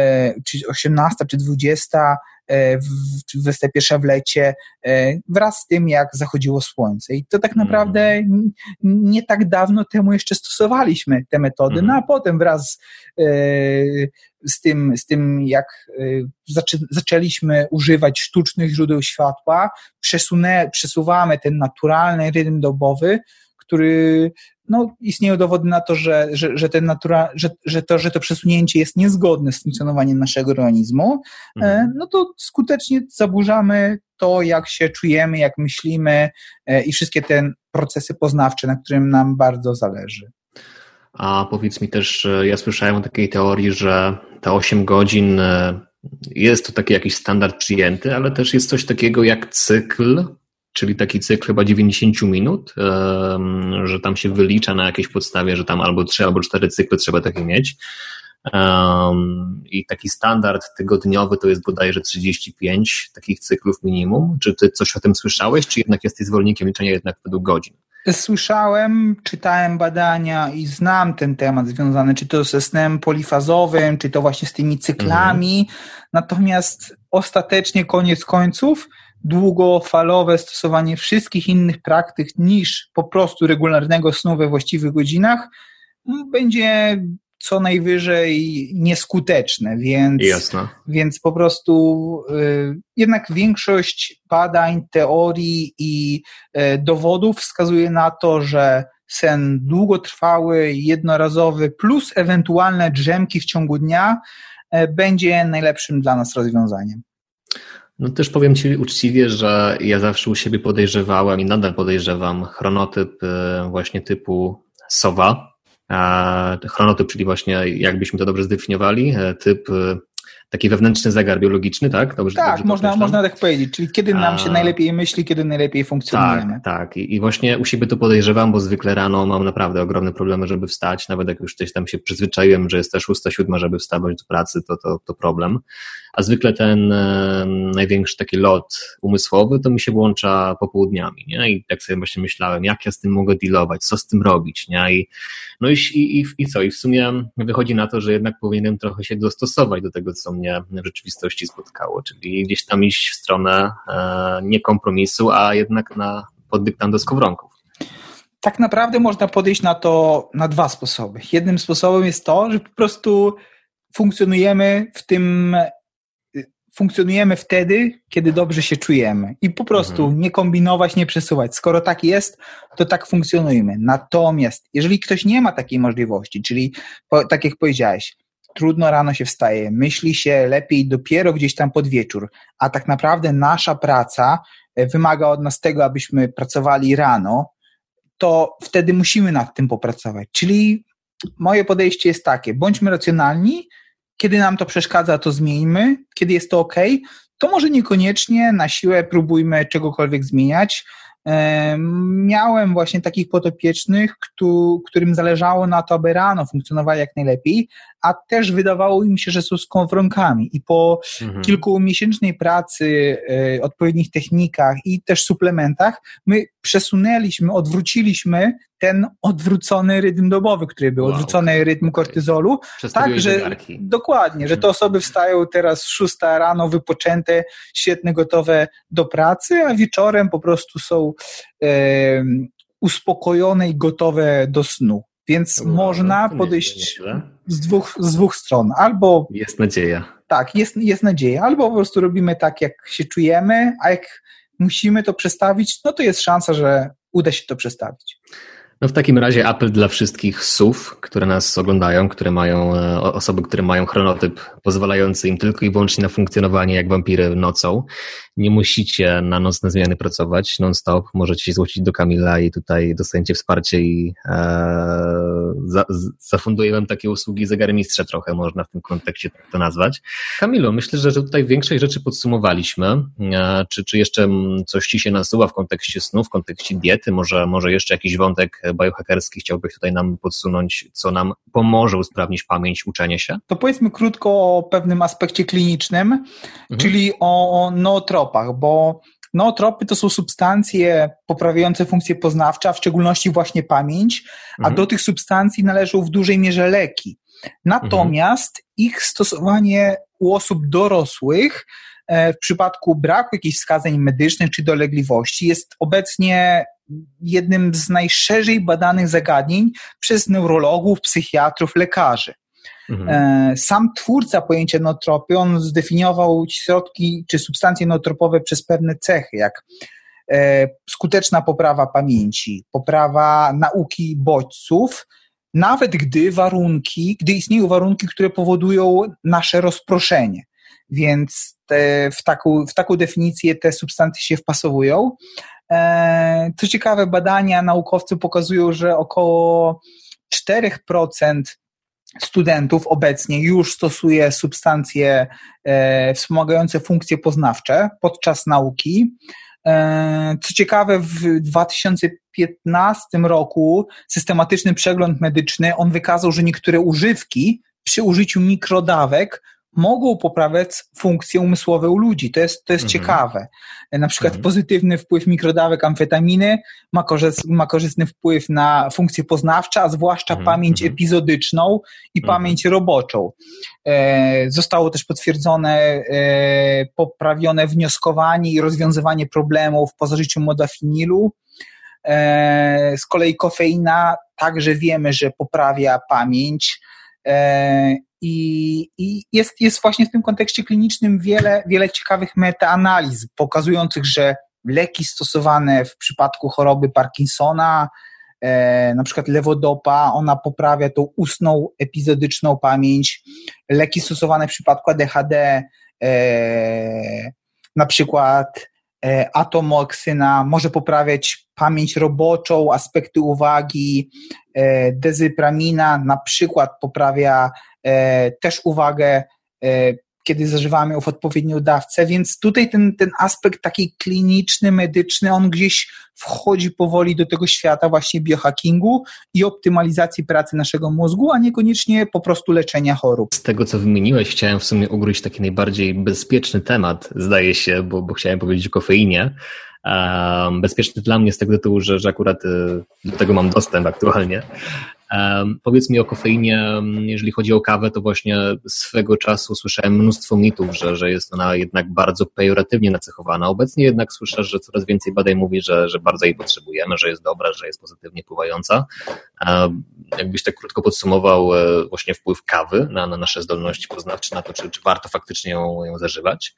czy 18, czy 20, E, w 21 w lecie, e, wraz z tym, jak zachodziło słońce. I to tak mhm. naprawdę nie tak dawno temu jeszcze stosowaliśmy te metody, no a mhm. potem wraz e, z tym, z tym jak zaczę, zaczęliśmy używać sztucznych źródeł światła, przesunę, przesuwamy ten naturalny rytm dobowy, który no, istnieją dowody na to, że, że, że, ten natura, że, że, to, że to przesunięcie jest niezgodne z funkcjonowaniem naszego organizmu, mhm. E, no to skutecznie zaburzamy to, jak się czujemy, jak myślimy e, i wszystkie te procesy poznawcze, na którym nam bardzo zależy. A powiedz mi też, e, ja słyszałem o takiej teorii, że te 8 godzin jest to taki jakiś standard przyjęty, ale też jest coś takiego jak cykl czyli taki cykl chyba 90 minut, że tam się wylicza na jakiejś podstawie, że tam albo 3 albo 4 cykle trzeba takie mieć. I taki standard tygodniowy to jest bodajże 35 takich cyklów minimum. Czy ty coś o tym słyszałeś, czy jednak jesteś zwolennikiem liczenia jednak według godzin? Słyszałem, czytałem badania i znam ten temat związany, czy to ze snem polifazowym, czy to właśnie z tymi cyklami. Mhm. Natomiast ostatecznie, koniec końców, długofalowe stosowanie wszystkich innych praktyk niż po prostu regularnego snu we właściwych godzinach będzie co najwyżej nieskuteczne, więc, Jasne. więc po prostu y, jednak większość badań, teorii i y, dowodów wskazuje na to, że sen długotrwały, jednorazowy plus ewentualne drzemki w ciągu dnia y, będzie najlepszym dla nas rozwiązaniem. No też powiem Ci uczciwie, że ja zawsze u siebie podejrzewałem i nadal podejrzewam chronotyp e, właśnie typu sowa. Chronotyp, czyli właśnie jakbyśmy to dobrze zdefiniowali, e, typ e, taki wewnętrzny zegar biologiczny, tak? Dobrze, tak, dobrze można, można tak powiedzieć, czyli kiedy nam się najlepiej myśli, kiedy najlepiej funkcjonujemy. Tak, tak. I, I, właśnie u siebie to podejrzewam, bo zwykle rano mam naprawdę ogromne problemy, żeby wstać, nawet jak już gdzieś tam się przyzwyczaiłem, że jest też 6-7, żeby wstawać do pracy, to, to, to problem a zwykle ten e, największy taki lot umysłowy to mi się włącza popołudniami, nie? I tak sobie właśnie myślałem, jak ja z tym mogę dealować, co z tym robić, nie? I, no i, i, i co? I w sumie wychodzi na to, że jednak powinienem trochę się dostosować do tego, co mnie w rzeczywistości spotkało, czyli gdzieś tam iść w stronę e, nie kompromisu, a jednak na pod dyktando skowronków tak naprawdę można podejść na to na dwa sposoby. Jednym sposobem jest to, że po prostu funkcjonujemy w tym funkcjonujemy wtedy, kiedy dobrze się czujemy. I po prostu mhm. nie kombinować, nie przesuwać. Skoro tak jest, to tak funkcjonujmy. Natomiast, jeżeli ktoś nie ma takiej możliwości, czyli tak jak powiedziałeś, trudno rano się wstaje, myśli się lepiej dopiero gdzieś tam pod wieczór, a tak naprawdę nasza praca e, wymaga od nas tego, abyśmy pracowali rano, to wtedy musimy nad tym popracować. Czyli moje podejście jest takie: bądźmy racjonalni, kiedy nam to przeszkadza, to zmieńmy, kiedy jest to ok, to może niekoniecznie na siłę próbujmy czegokolwiek zmieniać, miałem właśnie takich potopiecznych, którym zależało na to, aby rano funkcjonowali jak najlepiej, a też wydawało im się, że są skowronkami. I po mhm. kilkumiesięcznej pracy, e, odpowiednich technikach i też suplementach, my przesunęliśmy, odwróciliśmy ten odwrócony rytm dobowy, który był, wow. odwrócony rytm kortyzolu. Tak, że dokładnie, że te mhm. osoby wstają teraz szósta rano wypoczęte, świetne, gotowe do pracy, a wieczorem po prostu są e, uspokojone i gotowe do snu. Więc wow, można podejść z dwóch, z dwóch stron. Albo. Jest nadzieja. Tak, jest, jest nadzieja. Albo po prostu robimy tak, jak się czujemy, a jak musimy to przestawić, no to jest szansa, że uda się to przestawić. No w takim razie apel dla wszystkich SUV, które nas oglądają, które mają e, osoby, które mają chronotyp pozwalający im tylko i wyłącznie na funkcjonowanie jak wampiry nocą. Nie musicie na nocne zmiany pracować non-stop. Możecie się złocić do Kamila i tutaj dostaniecie wsparcie i e, za, zafunduję wam takie usługi zegarmistrza trochę, można w tym kontekście to nazwać. Kamilu, myślę, że tutaj większość rzeczy podsumowaliśmy. E, czy, czy jeszcze coś ci się nasuwa w kontekście snu, w kontekście diety? Może, może jeszcze jakiś wątek biohackerski chciałbyś tutaj nam podsunąć, co nam pomoże usprawnić pamięć, uczenie się? To powiedzmy krótko o pewnym aspekcie klinicznym, mhm. czyli o nootropach, bo Nootropy to są substancje poprawiające funkcje poznawcze, a w szczególności właśnie pamięć, a mhm. do tych substancji należą w dużej mierze leki. Natomiast mhm. ich stosowanie u osób dorosłych e, w przypadku braku jakichś wskazań medycznych czy dolegliwości jest obecnie jednym z najszerzej badanych zagadnień przez neurologów, psychiatrów, lekarzy. Mhm. E, sam twórca pojęcia nootropy, on zdefiniował środki czy substancje nootropowe przez pewne cechy, jak e, skuteczna poprawa pamięci, poprawa nauki bodźców, nawet gdy warunki, gdy istnieją warunki, które powodują nasze rozproszenie. Więc te, w, taką, w taką definicję te substancje się wpasowują. E, co ciekawe, badania naukowcy pokazują, że około 4% studentów obecnie już stosuje substancje e, wspomagające funkcje poznawcze podczas nauki. E, co ciekawe, w 2015 roku systematyczny przegląd medyczny on wykazał, że niektóre używki przy użyciu mikrodawek mogą poprawiać funkcje umysłowe u ludzi. To jest, to jest mhm. ciekawe. Na przykład mhm. pozytywny wpływ mikrodawek amfetaminy ma, ma korzystny wpływ na funkcje poznawcze, a zwłaszcza mhm. pamięć mhm. epizodyczną i mhm. pamięć roboczą. E, zostało też potwierdzone e, poprawione wnioskowanie i rozwiązywanie problemów po zażyciu modafinilu. E, z kolei kofeina także wiemy, że poprawia pamięć e, i, I, jest, jest właśnie w tym kontekście klinicznym wiele, wiele ciekawych metaanaliz pokazujących, że leki stosowane w przypadku choroby Parkinsona, e, na przykład lewodopa, ona poprawia tą ustną epizodyczną pamięć. Leki stosowane w przypadku ADHD, e, na przykład atomoksyna może poprawiać pamięć roboczą, aspekty uwagi, e, dezypramina na przykład poprawia E, też uwagę, e, kiedy zażywamy ją w odpowiednią dawce, więc tutaj ten, ten aspekt taki kliniczny, medyczny, on gdzieś wchodzi powoli do tego świata właśnie biohackingu i optymalizacji pracy naszego mózgu, a niekoniecznie po prostu leczenia chorób. Z tego, co wymieniłeś, chciałem w sumie ugryźć taki najbardziej bezpieczny temat, zdaje się, bo, bo chciałem powiedzieć o kofeinie, bezpieczny dla mnie z tego tytułu, że, że akurat y, do tego mam dostęp aktualnie. Powiedz mi o kofeinie, jeżeli chodzi o kawę, to właśnie swego czasu słyszałem mnóstwo mitów, że, że jest ona jednak bardzo pejoratywnie nacechowana. Obecnie jednak słyszę, że coraz więcej badań mówi, że, że bardzo jej potrzebujemy, że jest dobra, że jest pozytywnie wpływająca. Jakbyś tak krótko podsumował e, właśnie wpływ kawy na, na nasze zdolności poznawcze, na to, czy, czy warto faktycznie ją, ją zażywać?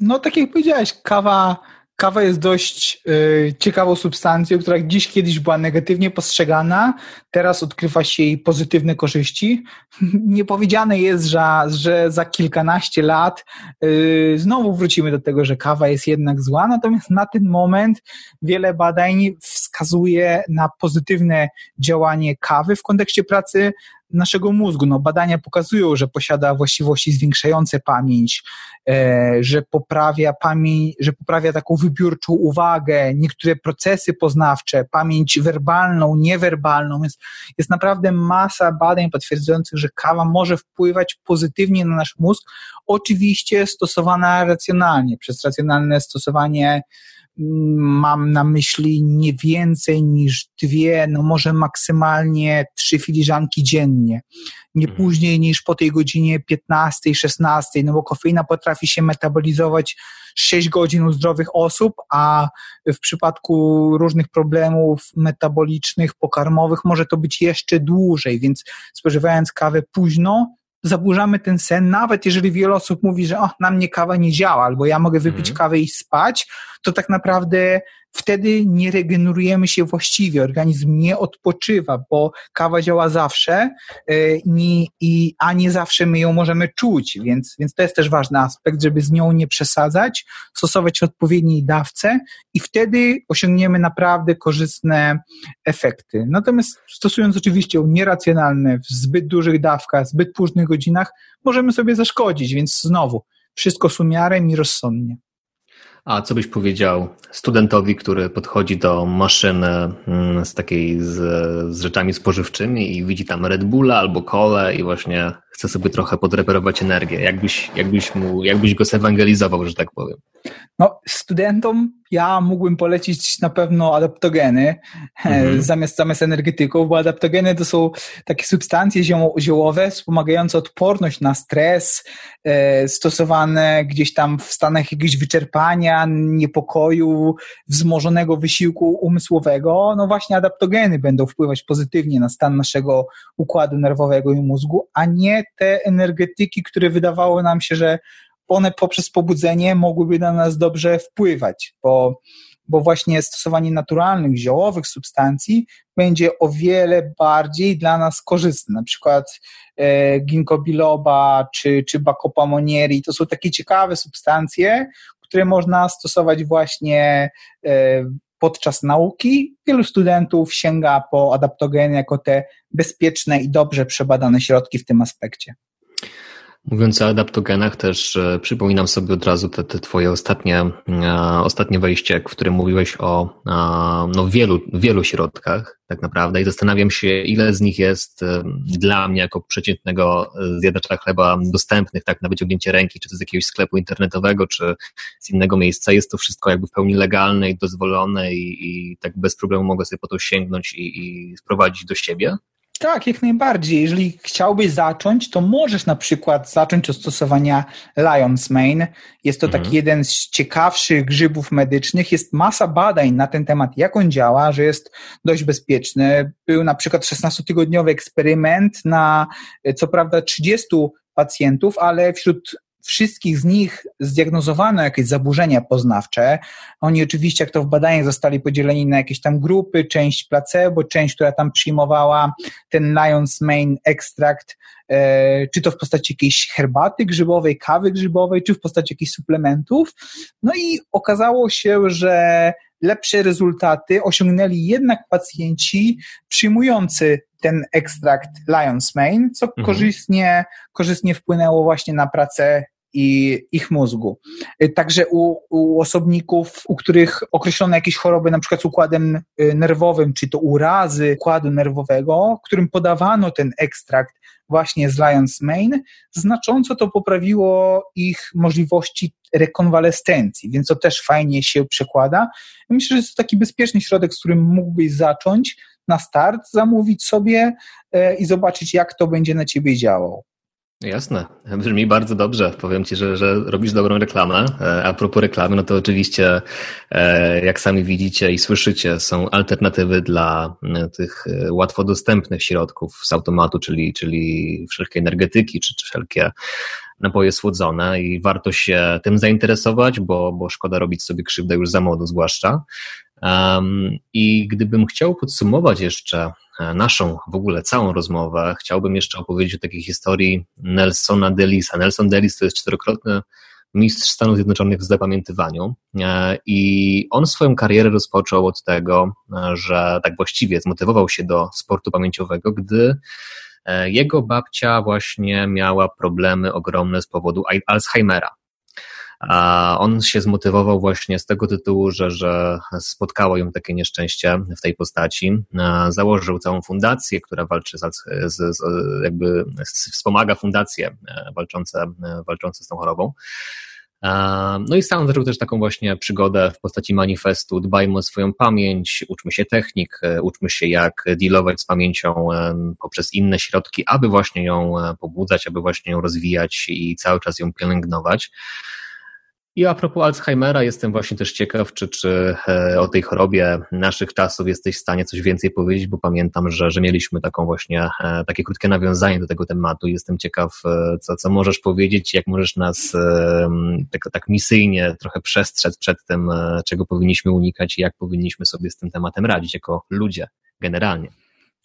No tak jak powiedziałeś, kawa kawa jest dość y, ciekawą substancją, która dziś kiedyś była negatywnie postrzegana, teraz odkrywa się jej pozytywne korzyści. Nie powiedziane jest, że, że za kilkanaście lat y, znowu wrócimy do tego, że kawa jest jednak zła, natomiast na ten moment wiele badań wskazuje na pozytywne działanie kawy w kontekście pracy naszego mózgu. No, badania pokazują, że posiada właściwości zwiększające pamięć, e, że poprawia pamięć, że poprawia taką wybiórczą uwagę, niektóre procesy poznawcze, pamięć werbalną, niewerbalną. Jest, jest naprawdę masa badań potwierdzających, że kawa może wpływać pozytywnie na nasz mózg. Oczywiście stosowana racjonalnie, przez racjonalne stosowanie mam na myśli nie więcej niż dwie, no może maksymalnie trzy filiżanki dziennie. Nie mhm. później niż po tej godzinie 15, 16, no bo kofeina potrafi się metabolizować 6 godzin u zdrowych osób, a w przypadku różnych problemów metabolicznych, pokarmowych może to być jeszcze dłużej, więc spożywając kawę późno, zaburzamy ten sen, nawet jeżeli wiele osób mówi, że o, na mnie kawa nie działa, albo ja mogę wypić mm. kawę i spać, to tak naprawdę wtedy nie regenerujemy się właściwie, organizm nie odpoczywa, bo kawa działa zawsze, e, i, a nie zawsze my ją możemy czuć, więc, więc to jest też ważny aspekt, żeby z nią nie przesadzać, stosować odpowiedniej dawce i wtedy osiągniemy naprawdę korzystne efekty. Natomiast stosując oczywiście nieracjonalne, w zbyt dużych dawkach, zbyt późnych godzinach, możemy sobie zaszkodzić, więc znowu, wszystko z umiarem i rozsądnie. A co byś powiedział studentowi, który podchodzi do maszyny mm, z takiej z, z rzeczami spożywczymi i widzi tam Red Bulla albo kole i właśnie chce sobie trochę podreperować energię? Jakbyś, jakbyś, mu, jakbyś go zewangelizował, że tak powiem? No, studentom ja mógłbym polecić na pewno adaptogeny mhm. zamiast, zamiast energetyków, bo adaptogeny to są takie substancje ziołowe wspomagające odporność na stres, e, stosowane gdzieś tam w stanach jakiegoś wyczerpania, niepokoju, wzmożonego wysiłku umysłowego. No właśnie adaptogeny będą wpływać pozytywnie na stan naszego układu nerwowego i mózgu, a nie te energetyki, które wydawało nam się, że one poprzez pobudzenie mogłyby na nas dobrze wpływać, bo, bo właśnie stosowanie naturalnych, ziołowych substancji będzie o wiele bardziej dla nas korzystne. Na przykład e, ginkgo biloba czy, czy monieri to są takie ciekawe substancje, które można stosować właśnie e, podczas nauki. Wielu studentów sięga po adaptogeny jako te bezpieczne i dobrze przebadane środki w tym aspekcie. Mówiąc o adaptogenach, też e, przypominam sobie od razu te, te twoje ostatnie, e, ostatnie wejście, w którym mówiłeś o e, no, wielu, wielu środkach tak naprawdę i zastanawiam się, ile z nich jest dla mnie jako przeciętnego zjadacza chleba dostępnych tak na wyciągnięcie ręki, czy to z jakiegoś sklepu internetowego, czy z innego miejsca. Jest to wszystko jakby w pełni legalne i dozwolone i, i tak bez problemu mogę sobie po to sięgnąć i, i sprowadzić do siebie. Tak, jak najbardziej. Jeżeli chciałbyś zacząć, to możesz na przykład zacząć od stosowania Lion's Mane. Jest to mhm. taki jeden z ciekawszych grzybów medycznych. Jest masa badań na ten temat, jak on działa, że jest dość bezpieczny. Był na przykład 16-tygodniowy eksperyment na co prawda 30 pacjentów, ale wśród wszystkich z nich zdiagnozowano jakieś zaburzenia poznawcze. Oni oczywiście, jak to w badaniach, zostali podzieleni na jakieś tam grupy, część placebo, część, która tam przyjmowała ten Lion's Mane ekstrakt, e, czy to w postaci jakiejś herbaty grzybowej, kawy grzybowej, czy w postaci jakichś suplementów. No i okazało się, że lepsze rezultaty osiągnęli jednak pacjenci przyjmujący ten ekstrakt Lion's Mane, co mhm. korzystnie, korzystnie wpłynęło właśnie na pracę i ich mózgu. Y, także u, u osobników, u których określono jakieś choroby, na przykład z układem y, nerwowym, czy to urazy układu nerwowego, którym podawano ten ekstrakt właśnie z Lion's Mane, znacząco to poprawiło ich możliwości rekonwalescencji, więc to też fajnie się przekłada. Myślę, że jest to taki bezpieczny środek, z którym mógłbyś zacząć na start, zamówić sobie y, i zobaczyć, jak to będzie na ciebie działało. Jasne, brzmi bardzo dobrze. Powiem Ci, że, że robisz dobrą reklamę. E, a propos reklamy, no to oczywiście, e, jak sami widzicie i słyszycie, są alternatywy dla e, tych łatwo dostępnych środków z automatu, czyli, czyli wszelkie energetyki, czy, czy wszelkie napoje słodzone i warto się tym zainteresować, bo, bo szkoda robić sobie krzywdę już za młodu zwłaszcza. I gdybym chciał podsumować jeszcze E, naszą w ogóle całą rozmowę, chciałbym jeszcze opowiedzieć o takiej historii Nelsona Delisa. Nelson Delis to jest czterokrotny mistrz Stanów Zjednoczonych w zapamiętywaniu e, i on swoją karierę rozpoczął od tego, e, że tak właściwie zmotywował się do sportu pamięciowego, gdy jego babcia właśnie miała problemy ogromne z powodu Alzheimera. On się zmotywował właśnie z tego tytułu, że, że spotkało ją takie nieszczęście w tej postaci. Założył całą fundację, która walczy z, z, z jakby wspomaga fundacje e, walczące, e, walczące z tą chorobą. No i sam zaczął też taką właśnie przygodę w postaci manifestu Dbajmy o swoją pamięć, uczmy się technik, e, uczmy się jak dealować z pamięcią poprzez inne środki, aby właśnie ją pobudzać, aby właśnie ją rozwijać i cały czas ją pielęgnować. I a propos Alzheimera, jestem właśnie też ciekaw, czy, czy e, o tej chorobie naszych czasów jesteś w stanie coś więcej powiedzieć, bo pamiętam, że, że mieliśmy taką właśnie, e, takie krótkie nawiązanie do tego tematu. Jestem ciekaw, e, co, co możesz powiedzieć, jak możesz nas tak, tak misyjnie trochę przestrzec przed tym, czego powinniśmy unikać i jak powinniśmy sobie z tym tematem radzić jako ludzie generalnie.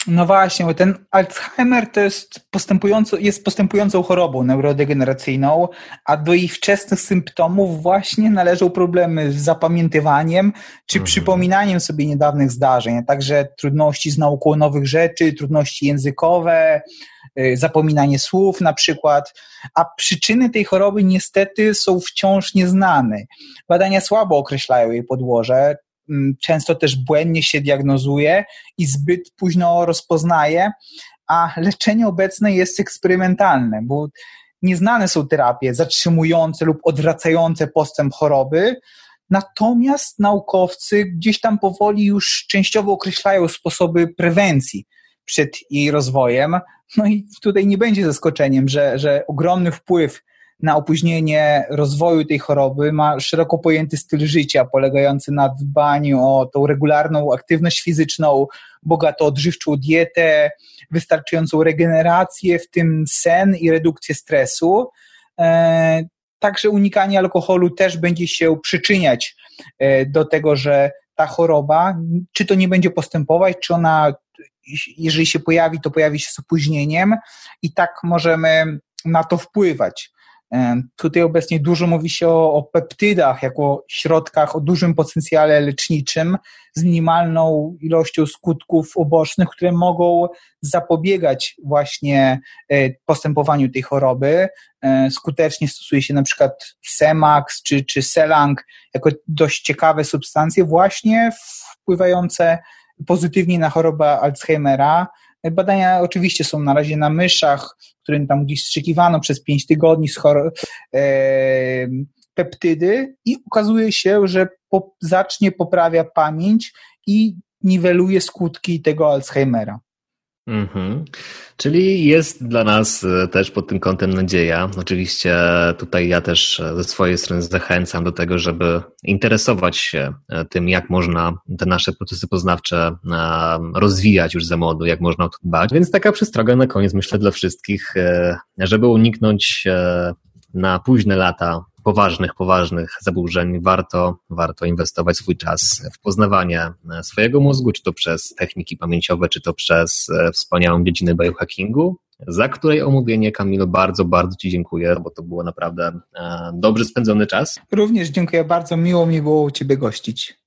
No właśnie, bo ten Alzheimer to jest, postępująco, jest postępującą chorobą neurodegeneracyjną, a do jej wczesnych symptomów właśnie należą problemy z zapamiętywaniem czy mhm. przypominaniem sobie niedawnych zdarzeń, także trudności z nauką nowych rzeczy, trudności językowe, y, zapominanie słów na przykład, a przyczyny tej choroby niestety są wciąż nieznane. Badania słabo określają jej podłoże, często też błędnie się diagnozuje i zbyt późno rozpoznaje, a leczenie obecne jest eksperymentalne, bo nieznane są terapie zatrzymujące lub odwracające postęp choroby, natomiast naukowcy gdzieś tam powoli już częściowo określają sposoby prewencji przed jej rozwojem. No i tutaj nie będzie zaskoczeniem, że, że ogromny wpływ na opóźnienie rozwoju tej choroby ma szeroko pojęty styl życia, polegający na dbaniu o tą regularną aktywność fizyczną, bogato odżywczą dietę, wystarczającą regenerację, w tym sen i redukcję stresu. E, także unikanie alkoholu też będzie się przyczyniać e, do tego, że ta choroba, czy to nie będzie postępować, czy ona, jeżeli się pojawi, to pojawi się z opóźnieniem i tak możemy na to wpływać. Tutaj obecnie dużo mówi się o, o, peptydach jako środkach o dużym potencjale leczniczym z minimalną ilością skutków ubocznych, które mogą zapobiegać właśnie e, postępowaniu tej choroby. E, skutecznie stosuje się na przykład Semax czy, czy Selang jako dość ciekawe substancje właśnie wpływające pozytywnie na chorobę Alzheimera. Badania oczywiście są na razie na myszach, którym tam gdzieś strzykiwano przez 5 tygodni z e, peptydy i okazuje się, że po, zacznie poprawia pamięć i niweluje skutki tego Alzheimera. Mhm. Czyli jest dla nas e, też pod tym kątem nadzieja. Oczywiście tutaj ja też e, ze swojej strony zachęcam do tego, żeby interesować się e, tym, jak można te nasze procesy poznawcze rozwijać już za młodu, jak można o to dbać. Więc taka przestroga na koniec, myślę, dla wszystkich, żeby uniknąć na późne lata poważnych, poważnych zaburzeń, warto, warto inwestować swój czas w poznawanie swojego mózgu, czy to przez techniki pamięciowe, czy to przez e, wspaniałą dziedzinę biohackingu, za której omówienie, Kamilo, bardzo, bardzo Ci dziękuję, bo to było naprawdę e, dobrze spędzony czas. Również dziękuję bardzo, miło mi było u Ciebie gościć.